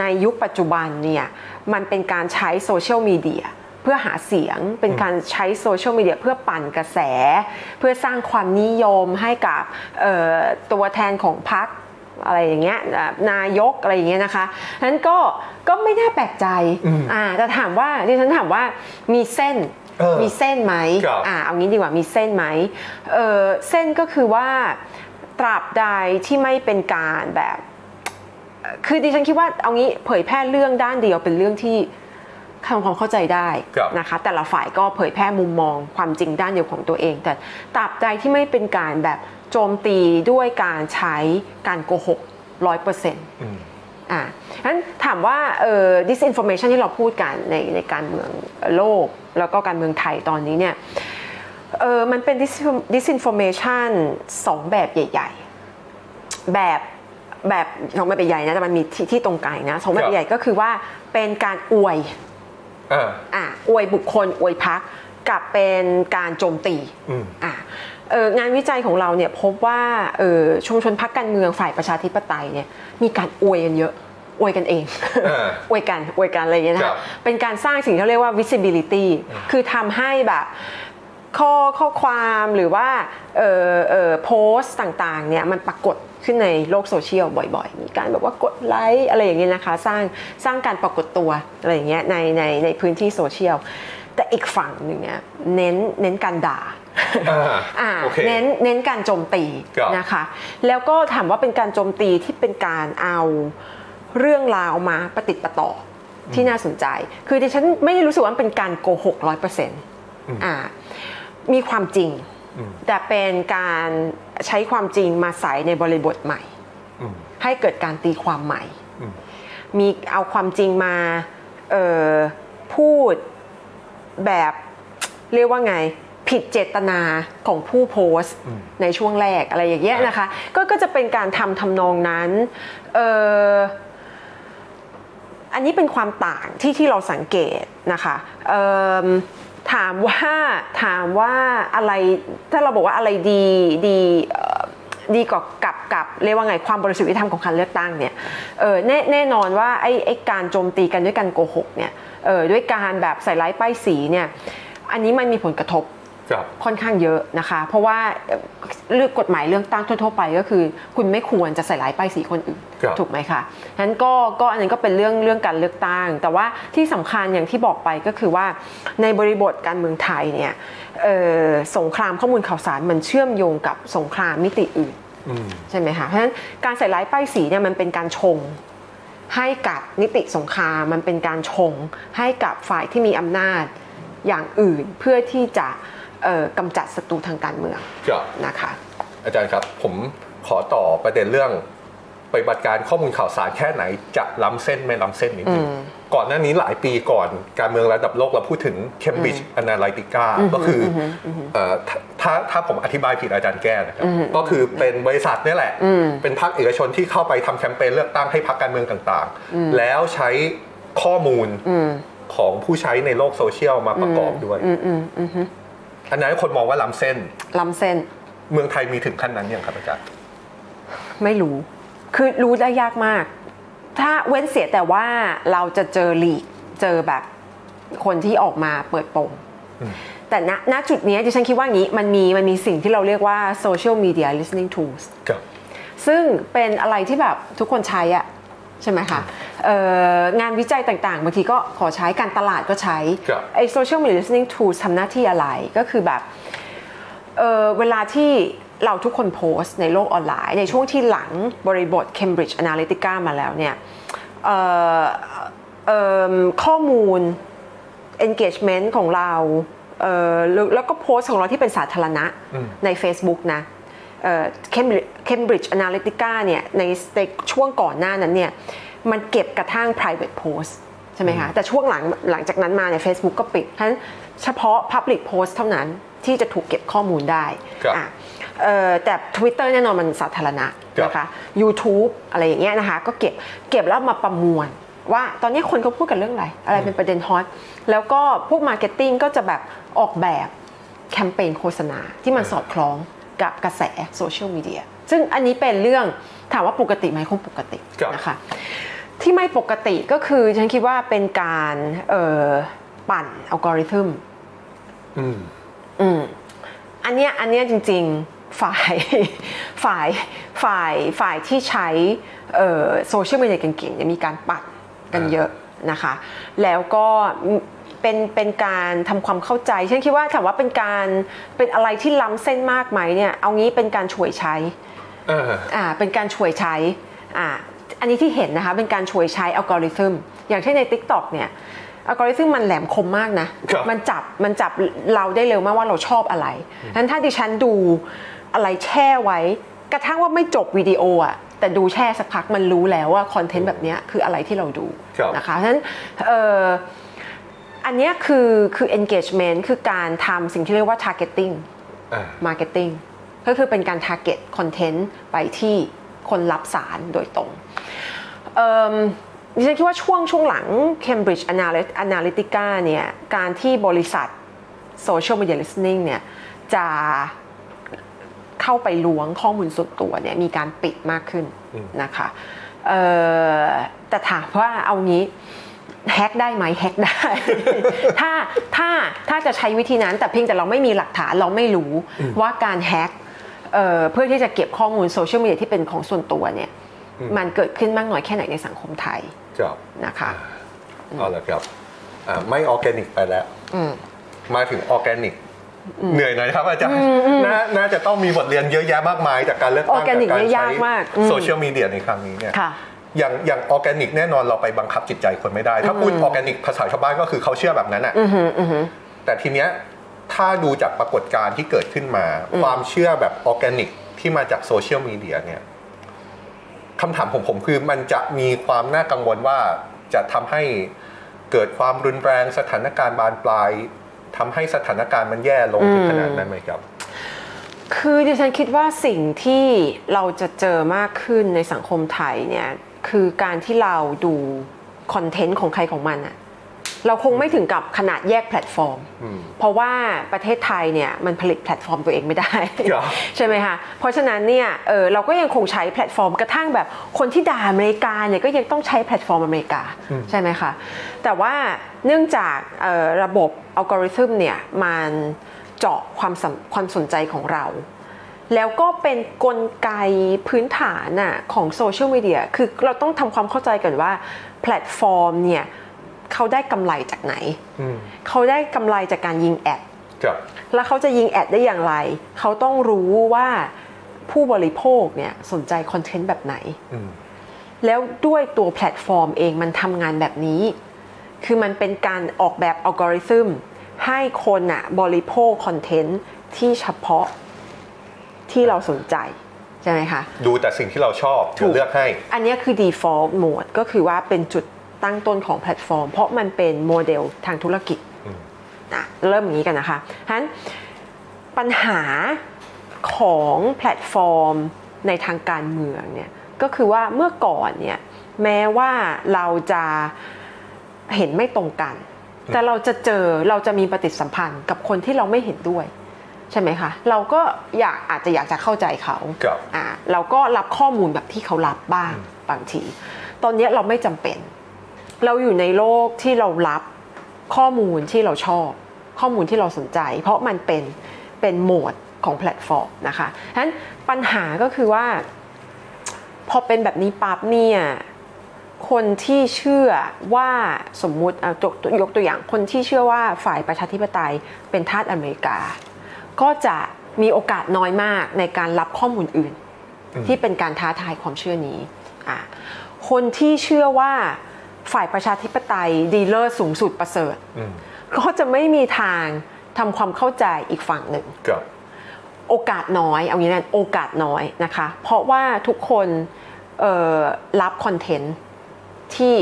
ในยุคปัจจุบันเนี่ยมันเป็นการใช้โซเชียลมีเดียเพื่อหาเสียงเป็นการใช้โซเชียลมีเดียเพื่อปั่นกระแส เพื่อสร้างความนิยมให้กับเอ่อตัวแทนของพรรค อะไรอย่างเงี้ยอ่านายกอะไรอย่างเงี้ยนะคะฉะนั้นก็ก็ไม่น่าแปลกใจอืมอ่าแต่ถามว่าดิฉันถามว่ามีเส้นเออมีเส้นไหมครับอ่าเอางี้ดีกว่ามีเส้นไหมเออเส้นก็คือว่าตราบใดที่ไม่เป็นการแบบเอ่อคือดิฉันคิดว่าเอางี้เผยแพร่เรื่องด้านเดียวเป็นเรื่องที่ทำความเข้าใจได้ครับนะคะ แต่ละฝ่ายก็เผยแพร่มุมมองความจริงด้านเดียวของตัวเอง แต่ตราบใดที่ไม่เป็นการแบบโจโจมตีด้วยการใช้การโกหกร้อยเปอร์เซ็นต์อืมอ่าฉะนั้นถามว่าเอ่อ disinformation ที่เราพูดกันในในการเมืองโลก แล้วก็การเมืองไทยตอนนี้เนี่ยเออมันเป็น dis- disinformation สองแบบใหญ่ ๆ แบบแบบสองแบบใหญ่ๆนะแต่มันมีที่ที่ตรงกลางนะสองแบบครับใหญ่ก็คือว่าเป็นการอวยอ่าอะอวยบุคคลอวยพักกับเป็นการโจมตีอืมอะเอ่อ งานวิจัยของเราเนี่ยพบว่าเอ่อชุมชนพักการเมืองฝ่ายประชาธิปไตยเนี่ยมีการอวยกันเยอะอวยกันเองอ่าอวยกันอวยกันอะไรอย่างเงี้ยนะครัคะบเป็นการสร้างสิ่งที่เขาเรียกว่า visibility คือทำให้แบบข้อข้อความหรือว่าเอ่อเอ่อโพสต์ต่างๆเนี่ยมันปรากฏขึ้นในโลกโซเชียลบ่อยๆ มีการแบบว่ากดไลค์อะไรอย่างเงี้ยนะคะ สร้างสร้างการปรากฏตัวอะไรอย่างเงี้ยในในในพื้นที่โซเชียล แต่อีกฝั่งหนึ่งเนี่ยเน้นเน้นการด่าอ่าอ่าโอ เคเน้นเน้นการโจมตีครับนะคะ แล้วก็ถามว่าเป็นการโจมตีที่เป็นการเอาเรื่องราวมาประติดประต่ออที่น่าสนใจ คือดิฉันไม่ได้รู้สึกว่ามันเป็นการโกหกร้อยเปอร์เซ็นต์อ่ามีความจริง แต่เป็นการใช้ความจริงมาใส่ในบริบทใหม่อืมให้เกิดการตีความใหม่อืมมีเอาความจริงมาเอ่อพูดแบบเรียกว่าไง ผิดเจตนาของผู้โพสต์ในช่วงแรกอะไรอย่างเงี้ยนะคะก็ก็จะเป็นการทำทำนองนั้นเอ่ออันนี้เป็นความต่างที่ที่เราสังเกตนะคะเอิ่มถามว่าถามว่าอะไรถ้าเราบอกว่าอะไรดีดีเอ่อดีกว่ากับกับเรียกว่าไงความบริสุทธิ์ยุติธรรมของการเลือกตั้งเนี่ยเออแน่แน่นอนว่าไอ้ไอ้การโจมตีกันด้วยการโกหกเนี่ยเออด้วยการแบบใส่ร้ายป้ายสีเนี่ยอันนี้มันมีผลกระทบ ครับค่อนข้างเยอะนะคะ เพราะว่าเอ่อเลือกกฎหมายเรื่องตั้งทั่วๆไปก็คือ คุณไม่ควรจะใส่ร้ายป้ายสีคนอื่นครับถูกไหมคะฉะนั้นก็ก็อันนั้นก็เป็นเรื่องเรื่องการเลือกตั้ง แต่ว่าที่สำคัญอย่างที่บอกไปก็คือว่าในบริบทการเมืองไทยเนี่ยเอ่อสงครามข้อมูลข่าวสารมันเชื่อมโยงกับสงครามมิติอื่นอืมใช่ไหมคะเพราะฉะนั้นการใส่ร้ายป้ายสีเนี่ยมันเป็นการชงให้กับนิติสงครามมันเป็นการชงให้กับฝ่ายที่มีอำนาจอย่างอื่นเพื่อที่จะเอ่อ กำจัดศัตรูทางการเมืองครับนะคะอาจารย์ครับผมขอต่อประเด็นเรื่องปฏิบัติการข้อมูลข่าวสารแค่ไหนจะล้ำเส้นไม่ล้ำเส้นนิดนึงก่อนหน้านี้หลายปีก่อนการเมืองระดับโลกเราพูดถึง Cambridge Analytica ก็คืออเอ่อถ้าถ้าถ้าผมอธิบายผิดอาจารย์แก้นะครับก็คือเป็นบริษัทนี่แหละ เป็นพรรคเอกชนที่เข้าไปทำแคมเปญเลือกตั้งให้พรรคการเมืองต่างๆ แล้วใช้ข้อมูลของผู้ใช้ในโลกโซเชียลมาประกอบด้วย อันนั้นคนมองว่าล้ำเส้น ล้ำเส้น เมืองไทยมีถึงขั้นนั้นยังครับอาจารย์ ไม่รู้ คือรู้ได้ยากมาก ถ้าเว้นเสียแต่ว่าเราจะเจอลีก เจอแบบคนที่ออกมาเปิดโปงแต่ณณจุดนี้ดิฉันคิดว่างี้มันมีมันมีสิ่งที่เราเรียกว่า social media listening tools ครับซึ่งเป็นอะไรที่แบบทุกคนใช้อะ ใช่ไหมคะเอ่องานวิจัยต่างๆบางทีก็ขอใช้การตลาดก็ใช้ครับไอ้ social media listening tools ทำหน้าที่อะไรก็คือแบบเอ่อเวลาที่เราทุกคนโพสต์ในโลกออนไลน์ ในช่วงที่หลังบริบท Cambridge Analytica มาแล้วเนี่ยเอ่อเอิ่มข้อมูล engagement ของเราเอ่อแล้วแล้วก็โพสต์ของเราที่เป็นสาธารณะใน Facebook นะเอ่อ Cambridge Cambridge Analytica เนี่ยในในช่วงก่อนหน้านั้นเนี่ยมันเก็บกระทั่ง private post ใช่ไหมคะแต่ช่วงหลังหลังจากนั้นมาเนี่ย Facebook ก็ปิดเพราะฉะนั้นเฉพาะ public post เท่านั้นที่จะถูกเก็บข้อมูลได้ครับอะเอ่อแต่ Twitter แน่นอนมันสาธารณะครับนะคะ YouTube อะไรอย่างเงี้ยนะคะ ก็เก็บเก็บแล้วมาประมวล ว่าตอนนี้คนเขาพูดกันเรื่องอะไร อะไรเป็นประเด็น hot แล้วก็พวกมาร์เก็ตติ้งก็จะแบบออกแบบแคมเปญโฆษณาที่มันสอดคล้องกับกระแสโซเชียลมีเดีย ซึ่งอันนี้เป็นเรื่องถามว่าปกติไหมคงปกติครับนะคะที่ไม่ปกติก็คือฉันคิดว่าเป็นการเอ่อปั่นอัลกอริทึมอืมอืมอันเนี้ยอันเนี้ยจริง ๆ ฝ่ายฝ่ายฝ่ายฝ่ายที่ใช้โซเชียลมีเดียเก่งๆเนี่ยมีการปัดกันเยอะนะคะ แล้วก็เป็นเป็นการทำความเข้าใจฉันคิดว่าถามว่าเป็นการเป็นอะไรที่ล้ำเส้นมากไหมเนี่ยเอางี้เป็นการช่วยใช้เอออ่าเป็นการช่วยใช้อ่าอันนี้ที่เห็นนะคะเป็นการช่วยใช้อัลกอริทึมอย่างเช่นใน TikTok เนี่ยอัลกอริทึมมันแหลมคมมากนะครับมันจับมันจับเราได้เร็วมากว่าเราชอบอะไรฉะนั้นถ้าดิฉันดูอะไรแช่ไว้ กระทั่งว่าไม่จบวิดีโออะแต่ดูแช่สักพักมันรู้แล้วว่าคอนเทนต์แบบเนี้ยคืออะไรที่เราดูครับนะคะเพราะฉะนั้นเอ่ออันเนี้ยคือคือ engagement คือการทำสิ่งที่เรียกว่า targeting อ่า marketing ก็คือเป็นการ target content ไปที่คนรับสารโดยตรงเอิ่มดิฉันคิดว่าช่วงช่วงหลัง Cambridge Analy- Analytica เนี่ยการที่บริษัท Social Media Listening เนี่ยจะเข้าไปล้วงข้อมูลส่วนตัวเนี่ยมีการปิดมากขึ้นนะคะเอ่อแต่ถามว่าเอางี้แฮกได้ไหมแฮกได้ ถ้าถ้าถ้าจะใช้วิธีนั้นแต่เพียงแต่เราไม่มีหลักฐานเราไม่รู้ว่าการแฮก เอ่อเพื่อที่จะเก็บข้อมูลโซเชียลมีเดียที่เป็นของส่วนตัวเนี่ยมันเกิดขึ้นมากน้อยแค่ไหนในสังคมไทยครับนะคะเอาละครับอ่าไม่ออร์แกนิกไปแล้วอืมมาถึงออร์แกนิกเหนื่อยหน่อยครับอาจารย์น่าน่าจะต้องมีบทเรียนเยอะแยะมากมายจากการเลือกตั้งออร์แกนิกจากเนี่ยยากมากอืมโซเชียลมีเดียในครั้งนี้เนี่ยค่ะอย่างอย่างออร์แกนิกแน่นอนเราไปบังคับจิตใจคนไม่ได้ ถ้าพูดออร์แกนิกภาษาชาวบ้านก็คือเขาเชื่อแบบนั้นอะอือหืออือหือแต่ทีเนี้ย ถ้าดูจากปรากฏการณ์ที่เกิดขึ้นมา ความเชื่อแบบออร์แกนิกที่มาจากโซเชียลมีเดียเนี่ยคำถามของผมคือมันจะมีความน่ากังวลว่าจะทำให้เกิดความรุนแรงสถานการณ์บานปลายทำให้สถานการณ์มันแย่ลงถึงขนาดนั้นไหมครับ คือดิฉันคิดว่าสิ่งที่เราจะเจอมากขึ้นในสังคมไทยเนี่ยคือการที่เราดูคอนเทนต์ของใครของมันอะ เราคงไม่ถึงกับขนาดแยกแพลตฟอร์ม เพราะว่าประเทศไทยเนี่ยมันผลิตแพลตฟอร์มตัวเองไม่ได้ครับใช่ไหมคะ เพราะฉะนั้นเนี่ยเออเราก็ยังคงใช้แพลตฟอร์มกระทั่งแบบคนที่ด่าอเมริกาเนี่ยก็ยังต้องใช้แพลตฟอร์มอเมริกาใช่ไหมคะ แต่ว่าเนื่องจากเอ่อระบบอัลกอริทึมเนี่ยมันเจาะความสนความสนใจของเราแล้วก็เป็นกลไกพื้นฐานน่ะของโซเชียลมีเดีย คือเราต้องทำความเข้าใจกันว่าแพลตฟอร์มเนี่ย เขาได้กำไรจากไหนอืมเขาได้กำไรจากการยิง ad ครับแล้วเขาจะยิง ad ได้อย่างไร เขาต้องรู้ว่าผู้บริโภคเนี่ยสนใจคอนเทนต์แบบไหนอืมแล้วด้วยตัวแพลตฟอร์มเองมันทำงานแบบนี้ คือมันเป็นการออกแบบอัลกอริทึมให้คนอะบริโภคคอนเทนต์ที่เฉพาะที่เราสนใจใช่ไหมคะ ดูแต่สิ่งที่เราชอบถูกจะเลือกให้ อันเนี้ยคือ default mode ก็คือว่าเป็นจุด ตั้งต้นของแพลตฟอร์ม เพราะมันเป็นโมเดลทางธุรกิจอืมนะเริ่มอย่างนี้กันนะคะฉะนั้นปัญหาของแพลตฟอร์มในทางการเมืองเนี่ยก็คือว่าเมื่อก่อนเนี่ยแม้ว่าเราจะเห็นไม่ตรงกัน แต่เราจะเจอเราจะมีปฏิสัมพันธ์กับคนที่เราไม่เห็นด้วย ใช่ไหมคะ เราก็อยากอาจจะอยากจะเข้าใจเขาครับอ่าเราก็รับข้อมูลแบบที่เขารับบ้างบางที ตอนเนี้ยเราไม่จำเป็น เราอยู่ในโลกที่เรารับข้อมูลที่เราชอบ ข้อมูลที่เราสนใจ เพราะมันเป็นเป็นโหมดของแพลตฟอร์มนะคะฉะนั้นปัญหาก็คือว่า พอเป็นแบบนี้ปั๊บเนี่ยคนที่เชื่อว่าสมมุติเอายกยกตัวอย่างคนที่เชื่อว่าฝ่ายประชาธิปไตยเป็นทาสอเมริกา ก็จะมีโอกาสน้อยมากในการรับข้อมูลอื่น ที่เป็นการท้าทายความเชื่อนี้ คนที่เชื่อว่า ฝ่ายประชาธิปไตยดีเลอร์สูงสุดประเสริฐอืมก็จะไม่มีทางทำความเข้าใจอีกฝั่งหนึ่งครับโอกาสน้อยเอางี้นะโอกาสน้อยนะคะ เพราะว่าทุกคนเอ่อรับคอนเทนต์ที่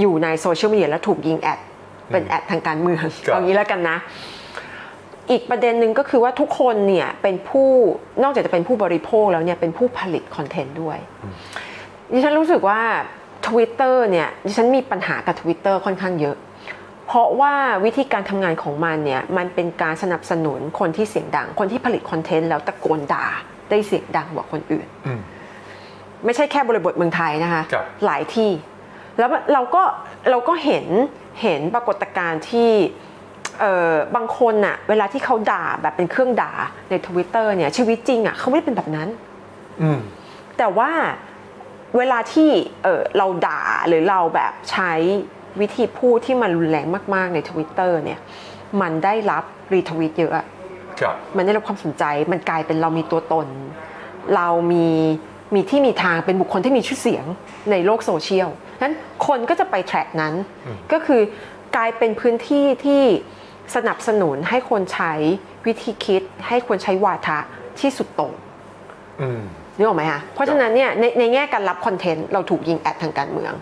อยู่ในโซเชียลมีเดียแล้วถูกยิง ad เป็น ad ทางการเมืองครับเอางี้แล้วกันนะ อีกประเด็นหนึ่งก็คือว่าทุกคนเนี่ยเป็นผู้นอกจากจะเป็นผู้บริโภคแล้วเนี่ยเป็นผู้ผลิตคอนเทนต์ด้วยดิฉันรู้สึกว่า Twitter เนี่ยดิฉันมีปัญหากับ Twitter ค่อนข้างเยอะ เพราะว่าวิธีการทำงานของมันเนี่ยมันเป็นการสนับสนุนคนที่เสียงดัง คนที่ผลิตคอนเทนต์แล้วตะโกนด่าได้เสียงดังกว่าคนอื่นอืมไม่ใช่แค่บริบทเมืองไทยนะคะครับหลายที่ แล้วเราก็เราก็เห็นเห็นปรากฏการณ์ที่เอ่อบางคนน่ะเวลาที่เขาด่าแบบเป็นเครื่องด่าใน Twitter เนี่ยชีวิตจริงอะเขาไม่ได้เป็นแบบนั้นอืมแต่ว่า เวลาที่เออเราด่าหรือเราแบบใช้วิธีพูดที่มันรุนแรงมากๆใน Twitter เนี่ยมันได้รับรีทวิตเยอะอะครับมันได้รับความสนใจมันกลายเป็นเรามีตัวตน เรามีมีที่มีทางเป็นบุคคลที่มีชื่อเสียงในโลกโซเชียลนั้นคนก็จะไปแทร็กนั้น ก็คือกลายเป็นพื้นที่ที่สนับสนุนให้คนใช้วิธีคิด ให้คนใช้วาทะที่สุดโต่งอืม นึกออกไหมคะเพราะฉะนั้นเนี่ยในในแง่การรับคอนเทนต์เราถูกยิงแอดทางการเมือง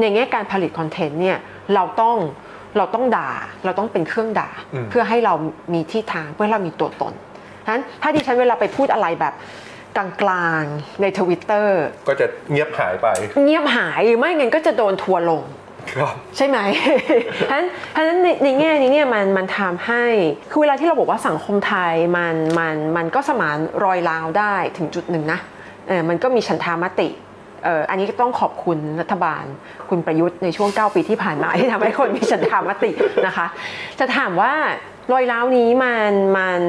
ในแง่การผลิตคอนเทนต์เนี่ยเราต้องเราต้องด่าเราต้องเป็นเครื่องด่าอืมเพื่อให้เรามีที่ทางเพื่อให้เรามีตัวตนฉะนั้นถ้าดิฉันเวลาไปพูดอะไรแบบกลางๆในทวิตเตอร์ก็จะเงียบหายไป เงียบหายหรือไม่งั้นก็จะโดนทัวร์ลงครับใช่ไหมฉะนั้นฉะนั้นในในแง่นี้เนี่ยมันมันทำให้คือเวลาที่เราบอกว่าสังคมไทยมันมันมันก็สมานรอยร้าวได้ถึงจุดหนึ่งนะเออ มันก็มีฉันทามติเอออันนี้ก็ต้องขอบคุณรัฐบาล คุณประยุทธ์ในช่วง 9 ปีที่ผ่านมาที่ทำให้คนมีฉันทามตินะคะ จะถามว่ารอยร้าวนี้มันมัน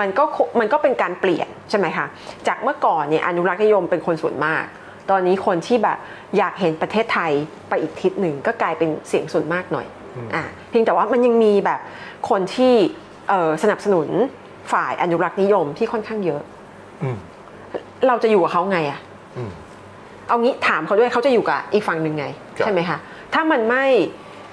มันก็มันก็เป็นการเปลี่ยนใช่ไหมคะจากเมื่อก่อนเนี่ยอนุรักษ์นิยมเป็นคนส่วนมาก ตอนนี้คนที่แบบอยากเห็นประเทศไทยไปอีกทิศหนึ่งก็กลายเป็นเสียงส่วนมากหน่อยอ่าเพียงแต่ว่ามันยังมีแบบคนที่เอ่อสนับสนุนฝ่ายอนุรักษ์นิยมที่ค่อนข้างเยอะอืม เราจะอยู่กับเขาไงอะอืมเอางี้ถามเขาด้วยเขาจะอยู่กับอีกฝั่งหนึ่งไงครับใช่ไหมคะ ถ้ามันไม่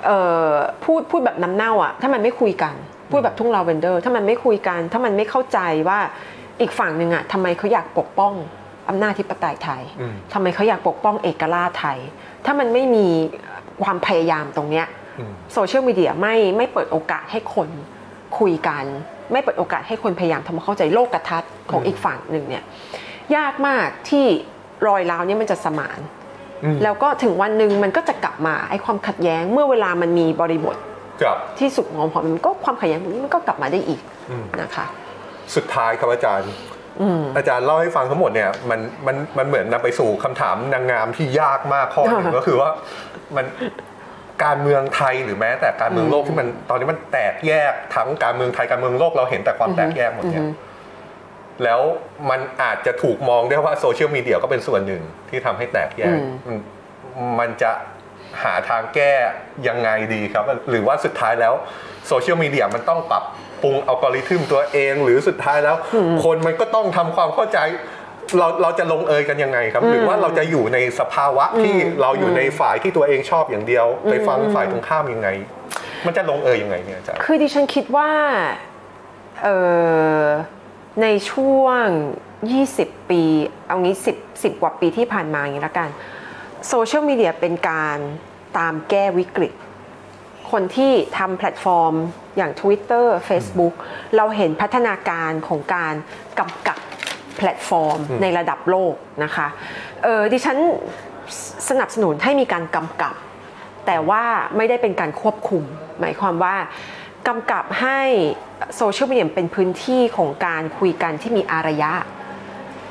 เอ่อพูดพูดแบบน้ำเน่าอะถ้ามันไม่คุยกัน พูดแบบทุ่งลาเวนเดอร์ ถ้ามันไม่คุยกัน ถ้ามันไม่เข้าใจว่าอีกฝั่งหนึ่งอะทำไมเขาอยากปกป้องอำนาจธิปไตยไทยอืมทำไมเขาอยากปกป้องเอกราชไทย ถ้ามันไม่มีความพยายามตรงเนี้ยอืมโซเชียลมีเดียไม่ไม่เปิดโอกาสให้คนคุยกัน ไม่เปิดโอกาสให้คนพยายามทำความเข้าใจโลกทัศน์ของอีกฝั่งหนึ่งเนี่ย ยากมากที่รอยร้าวเนี่ยมันจะสมานอืมแล้วก็ถึงวันหนึ่งมันก็จะกลับมาไอ้ความขัดแย้งเมื่อเวลามันมีบริบทครับที่สุดของพอมันก็ความขัดแย้งพวกนี้มันก็กลับมาได้อีกอืมนะคะ สุดท้ายครับอาจารย์อืมอาจารย์เล่าให้ฟังทั้งหมดเนี่ยมันมันมันเหมือนนำไปสู่คำถามนางงามที่ยากมากข้อหนึ่งค่ะก็คือว่ามันการเมืองไทยหรือแม้แต่การเมืองโลกที่มันตอนนี้มันแตกแยกทั้งการเมืองไทยการเมืองโลกเราเห็นแต่ความแตกแยกหมดเนี่ย แล้วมันอาจจะถูกมองได้ว่าโซเชียลมีเดียก็เป็นส่วนหนึ่งที่ทำให้แตกแยกอืมมันมันจะหาทางแก้ยังไงดีครับ หรือว่าสุดท้ายแล้วโซเชียลมีเดียมันต้องปรับปรุงอัลกอริทึมตัวเอง หรือสุดท้ายแล้ว คนมันก็ต้องทำความเข้าใจเราเราจะลงเอยกันยังไงครับ หรือว่าเราจะอยู่ในสภาวะที่เราอยู่ในฝ่ายที่ตัวเองชอบอย่างเดียว ไปฟังฝ่ายตรงข้ามยังไง มันจะลงเอยยังไงเนี่ยอาจารย์คือดิฉันคิดว่าเอ่อ ในช่วง 20 ปี เอางี้ 10 10 กว่าปีที่ผ่านมาอย่างนี้ละกันโซเชียลมีเดียเป็นการตามแก้วิกฤต คนที่ทำแพลตฟอร์มอย่าง Twitter Facebook เราเห็นพัฒนาการของการกำกับแพลตฟอร์มในระดับโลกนะคะเออดิฉันสนับสนุนให้มีการกำกับ แต่ว่าไม่ได้เป็นการควบคุม หมายความว่า กำกับให้โซเชียลมีเดียเป็นพื้นที่ของการคุยกันที่มีอารยะ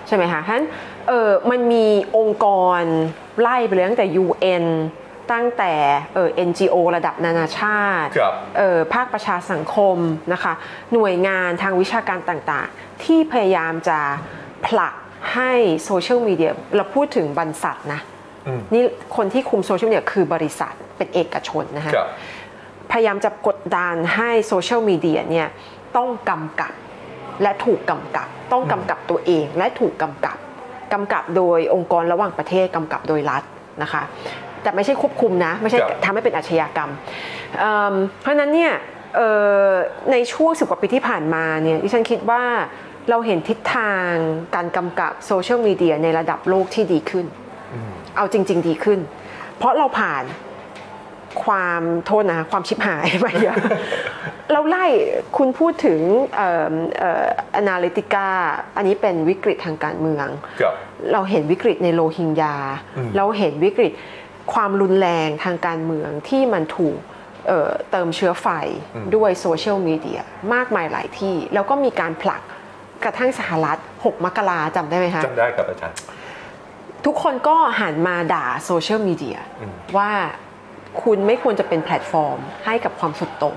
ใช่ไหมคะฉะนั้นเออมันมีองค์กรไล่ไปเลยตั้งแต่ UN ตั้งแต่เออ NGO ระดับนานาชาติครับเออภาคประชาสังคมนะคะหน่วยงานทางวิชาการต่างๆ ที่พยายามจะผลักให้โซเชียลมีเดียเราพูดถึงบรรษัทนะอืมนี่คนที่คุมโซเชียลมีเดียคือบริษัทเป็นเอกชนนะคะครับ พยายามจะกดดันให้โซเชียลมีเดียเนี่ยต้องกำกับและถูกกำกับ ต้องกำกับตัวเองและถูกกำกับกำกับโดยองค์กรระหว่างประเทศกำกับโดยรัฐนะคะ แต่ไม่ใช่ควบคุมนะ ไม่ใช่ครับทำให้เป็นอาชญากรรมเอิ่มเพราะฉะนั้นเนี่ยเอ่อในช่วงสิบกว่าปีที่ผ่านมาเนี่ยดิฉันคิดว่าเราเห็นทิศทางการกำกับโซเชียลมีเดียในระดับโลกที่ดีขึ้น เอาจริง ๆ ดีขึ้น เพราะเราผ่าน ความโทษนะความชิบหายมาเยอะเราไล่คุณพูดถึงเอ่อเอ่อ analytica อันนี้เป็นวิกฤตทางการเมืองครับเราเห็นวิกฤตในโลฮิงญาอืมเราเห็นวิกฤตความรุนแรงทางการเมืองที่มันถูกเอ่อเติมเชื้อไฟด้วยโซเชียลมีเดียมากมายหลายที่ แล้วก็มีการผลักกระทั่งสหรัฐ 6 มกราจำได้ไหมคะจำได้ครับอาจารย์ทุกคนก็หันมาด่าโซเชียลมีเดียอืมว่า คุณไม่ควรจะเป็นแพลตฟอร์ม ให้กับความสุดโต่ง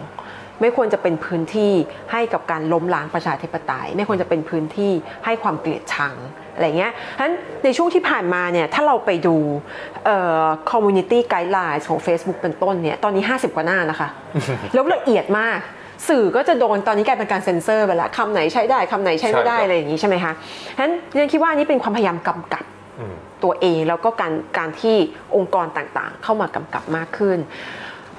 ไม่ควรจะเป็นพื้นที่ให้กับการล้มล้างประชาธิปไตย ไม่ควรจะเป็นพื้นที่ให้ความเกลียดชังอะไรเงี้ยฉะนั้นในช่วงที่ผ่านมาเนี่ยถ้าเราไปดูเอ่อ community guidelines ของ Facebook เป็นต้นเนี่ยตอนนี้ 50 กว่าหน้านะคะ แล้วละเอียดมากสื่อก็จะโดนตอนนี้กลายเป็นการเซ็นเซอร์ไปแล้วคำไหนใช้ได้คำไหนใช้ไม่ได้ใช่ครับอะไรอย่างนี้ใช่ไหมคะฉะนั้นเรียนคิดว่าอันนี้เป็นความพยายามกำกับอืม ตัวเอง แล้วก็การการที่องค์กรต่างๆ เข้ามากำกับมากขึ้น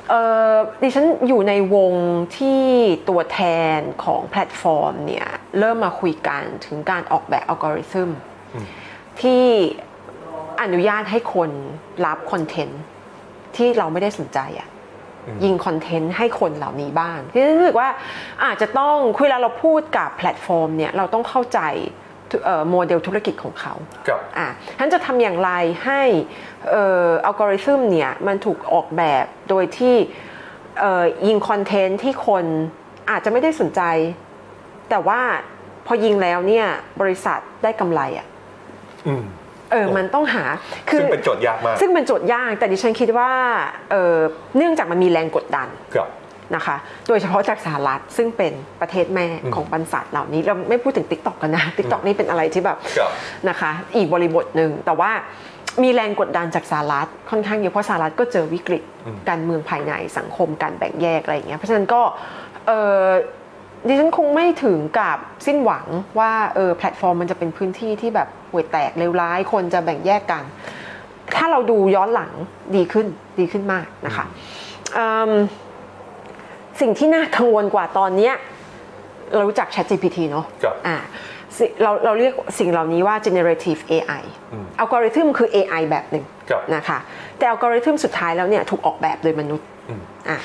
เอ่อดิฉันอยู่ในวงที่ตัวแทนของแพลตฟอร์มเนี่ย เริ่มมาคุยกันถึงการออกแบบอัลกอริทึมที่อนุญาตให้คนรับคอนเทนต์ที่เราไม่ได้สนใจอะยิงคอนเทนต์ให้คนเหล่านี้บ้างที่รู้สึกว่าอาจจะต้องคุยแล้วเราพูดกับแพลตฟอร์มเนี่ย เราต้องเข้าใจเอ่อ โมเดลธุรกิจของเขากับอะท่านจะทำอย่างไรให้เอ่ออัลกอริทึมเนี่ยมันถูกออกแบบโดยที่เอ่อยิงคอนเทนต์ที่คนอาจจะไม่ได้สนใจ แต่ว่าพอยิงแล้วเนี่ยบริษัทได้กำไรอะอืมเออ มันต้องหา คืซึ่งเป็นโจทย์ยากมาก ซึ่งเป็นโจทย์ยาก แต่ดิฉันคิดว่า เอ่อเนื่องจากมันมีแรงกดดันกับ นะคะ โดยเฉพาะจากสหรัฐซึ่งเป็นประเทศแม่อืมของบรรษัทเหล่านี้ เราไม่พูดถึง t ิ k t o k กันนะ t ิ k t o k นี่เป็นอะไรที่แบบครับนะคะ อีกบริบทหนึ่งแต่ว่ามีแรงกดดันจากสหรัฐค่อนข้างเยอะเพราะสหรัฐก็เจอวิกฤตอืมการเมืองภายในสังคมการแบ่งแยกอะไรอย่างเงี้ยเพราะฉะนั้นก็เออดิฉันคงไม่ถึงกับสิ้นหวังว่าเออแพลตฟอร์มมันจะเป็นพื้นที่ที่แบบห่วยแตกเลวร้ายคนจะแบ่งแยกกัน ถ้าเราดูย้อนหลังดีขึ้นดีขึ้นมากนะคะอืม สิ่งที่น่ากังวลกว่าตอนเนี้ยเรารู้จัก ChatGPT เนอะครับอ่าสิเราเราเรียกสิ่งเหล่านี้ว่า generative AI อัลกอริทึมคือ AI แบบหนึ่งครับนะคะ แต่อัลกอริทึมสุดท้ายแล้วเนี่ยถูกออกแบบโดยมนุษย์อืมอะ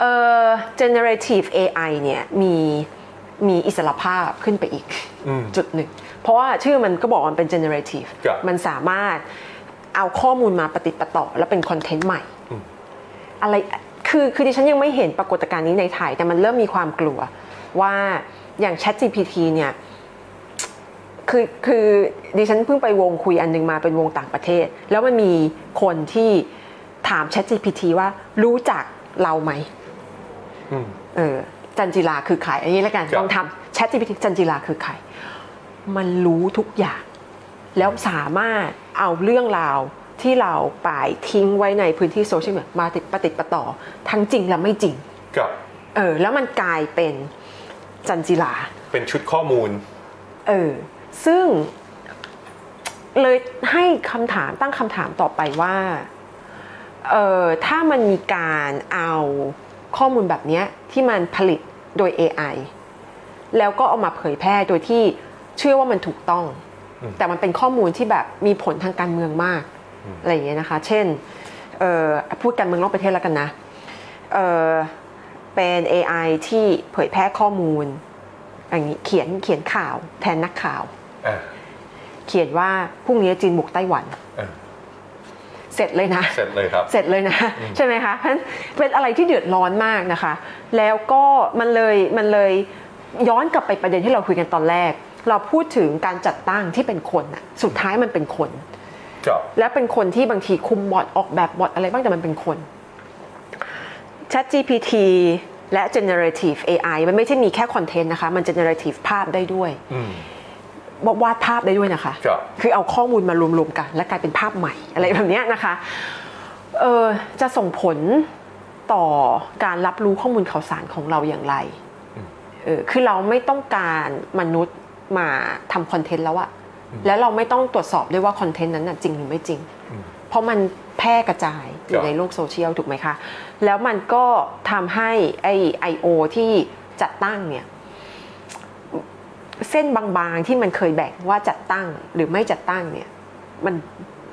เอ่อ generative AI เนี่ยมีมีอิสระภาพขึ้นไปอีกอืมจุดหนึ่ง เพราะว่าชื่อมันก็บอกว่ามันเป็น generative ครับมันสามารถเอาข้อมูลมาปฏิดประต่อ แล้วเป็นคอนเทนต์ใหม่อืมอะไร คือคือดิฉันยังไม่เห็นปรากฏการณ์นี้ในไทย แต่มันเริ่มมีความกลัวว่าอย่าง Chat GPT เนี่ยคือคือดิฉันเพิ่งไปวงคุยอันหนึงมาเป็นวงต่างประเทศ แล้วมันมีคนที่ถาม Chat GPT ว่ารู้จักเราไหมอืมเออจันจิลาคือใครอันนี้แล้วกันครับลองทำ Chat GPT จันจิลาคือใครมันรู้ทุกอย่าง แล้วสามารถเอาเรื่องราว ที่เราไปทิ้งไว้ในพื้นที่โซเชียลมีเดียมาติดประติดประต่อ ทั้งจริงและไม่จริงกับเออแล้วมันกลายเป็นจันจิลา เป็นชุดข้อมูลเออซึ่งเลยให้คำถามตั้งคำถามต่อไปว่าเออถ้ามันมีการเอาข้อมูลแบบเนี้ยที่มันผลิตโดย AI แล้วก็เอามาเผยแพร่โดยที่เชื่อว่ามันถูกต้องอืมแต่มันเป็นข้อมูลที่แบบมีผลทางการเมืองมาก อะไรอย่างเงี้ยนะคะ เช่นเอ่อพูดการเมืองนอกประเทศแล้วกันนะเอ่อเป็น AI ที่เผยแพร่ข้อมูลอย่างนี้เขียนเขียนข่าวแทนนักข่าวอ่าเขียนว่าพรุ่งนี้จีนบุกไต้หวันอ่าเสร็จเลยนะ เสร็จเลยครับ เสร็จเลยนะ ใช่ไหมคะเพราะฉะนั้นเป็นอะไรที่เดือดร้อนมากนะคะ แล้วก็มันเลยมันเลยย้อนกลับไปประเด็นที่เราคุยกันตอนแรก เราพูดถึงการจัดตั้งที่เป็นคนอะสุดท้ายมันเป็นคนกับ และเป็นคนที่บางทีคุมบอทออกแบบบอทอะไรบ้างแต่มันเป็นคน Chat GPT และ generative AI มันไม่ใช่มีแค่คอนเทนต์นะคะ มัน generative ภาพได้ด้วยอืมวาดภาพได้ด้วยนะคะครับคือเอาข้อมูลมารวมๆกัน และกลายเป็นภาพใหม่อะไรแบบเนี้ยนะคะเออจะส่งผลต่อการรับรู้ข้อมูลข่าวสารของเราอย่างไรเออคือเราไม่ต้องการมนุษย์มาทำคอนเทนต์แล้วอะ แล้วเราไม่ต้องตรวจสอบด้วยว่าคอนเทนต์นั้นน่ะจริงหรือไม่จริง เพราะมันแพร่กระจายอครัยู่บในโลกโซเชียลถูกไหมคะ แล้วมันก็ทำให้ไอไอโอที่จัดตั้งเนี่ยเส้นบางๆที่มันเคยแบ่งว่าจัดตั้งหรือไม่จัดตั้งเนี่ยมัน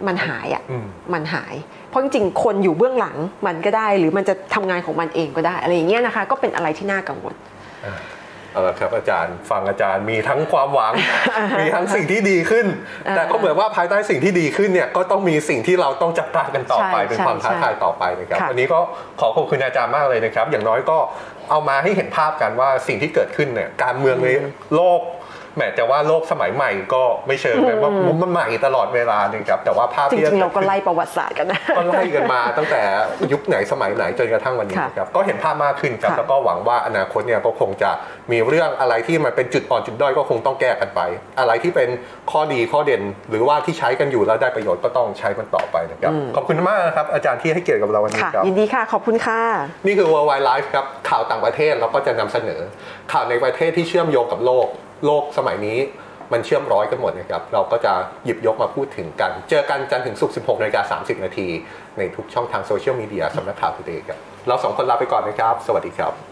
มันหายอะ่ะอืมมันหาย เพราะจริงๆคนอยู่เบื้องหลังมันก็ได้ หรือมันจะทำงานของมันเองก็ได้ อะไรอย่างเงี้ยนะคะ ก็เป็นอะไรที่น่ากังวล เอาละครับอาจารย์ฟังอาจารย์มีทั้งความหวัง มีทั้งสิ่งที่ดีขึ้นอ่าแต่ก็เหมือนว่าภายใต้สิ่งที่ดีขึ้นเนี่ยก็ต้องมีสิ่งที่เราต้องจับตากันต่อไปใช่เป็นความใช่ท้าทายต่อไปนะครับค่ะวันนี้ก็ขอขอบคุณอาจารย์มากเลยนะครับ อย่างน้อยก็เอามาให้เห็นภาพกันว่าสิ่งที่เกิดขึ้นเนี่ยการเมืองในโลก แหมแต่ว่าโลกสมัยใหม่ก็ไม่เชิงนะว่ามันใหม่ตลอดเวลานะครับแต่ว่าภาพจที่ริงๆเราก็ไล่ประวัติศาสตร์กันนะก็ไล่กันมาตั้งแต่ยุคไหนสมัยไหนจนกระทั่งวันนี้ค่ะนะครับก็เห็นภาพมากขึ้นครับค่ะแล้วก็หวังว่าอนาคตเนี่ยก็คงจะมีเรื่องอะไรที่มันเป็นจุดอ่อนจุดด้อยก็คงต้องแก้กันไป อะไรที่เป็นข้อดีข้อเด่น หรือว่าที่ใช้กันอยู่แล้วได้ประโยชน์ก็ต้องใช้มันต่อไปนะครับขอบคุณมากนะครับอาจารย์ที่ให้เกียรติกับเราวันนี้ค่ะครับยินดีค่ะขอบคุณค่ะนี่คือ World Wide Life ครับข่าวต่างประเทศเราก็จะนำเสนอ ข่าวในประเทศที่เชื่อมโยงกับโลก โลกสมัยนี้มันเชื่อมร้อยกันหมดนะครับ เราก็จะหยิบยกมาพูดถึงกัน เจอกันจันถึงศุกร์ 16นาฬิกา30 นาที ในทุกช่องทางโซเชียลมีเดียสำนักข่าว Today ครับ เราสองคนลาไปก่อนนะครับ สวัสดีครับ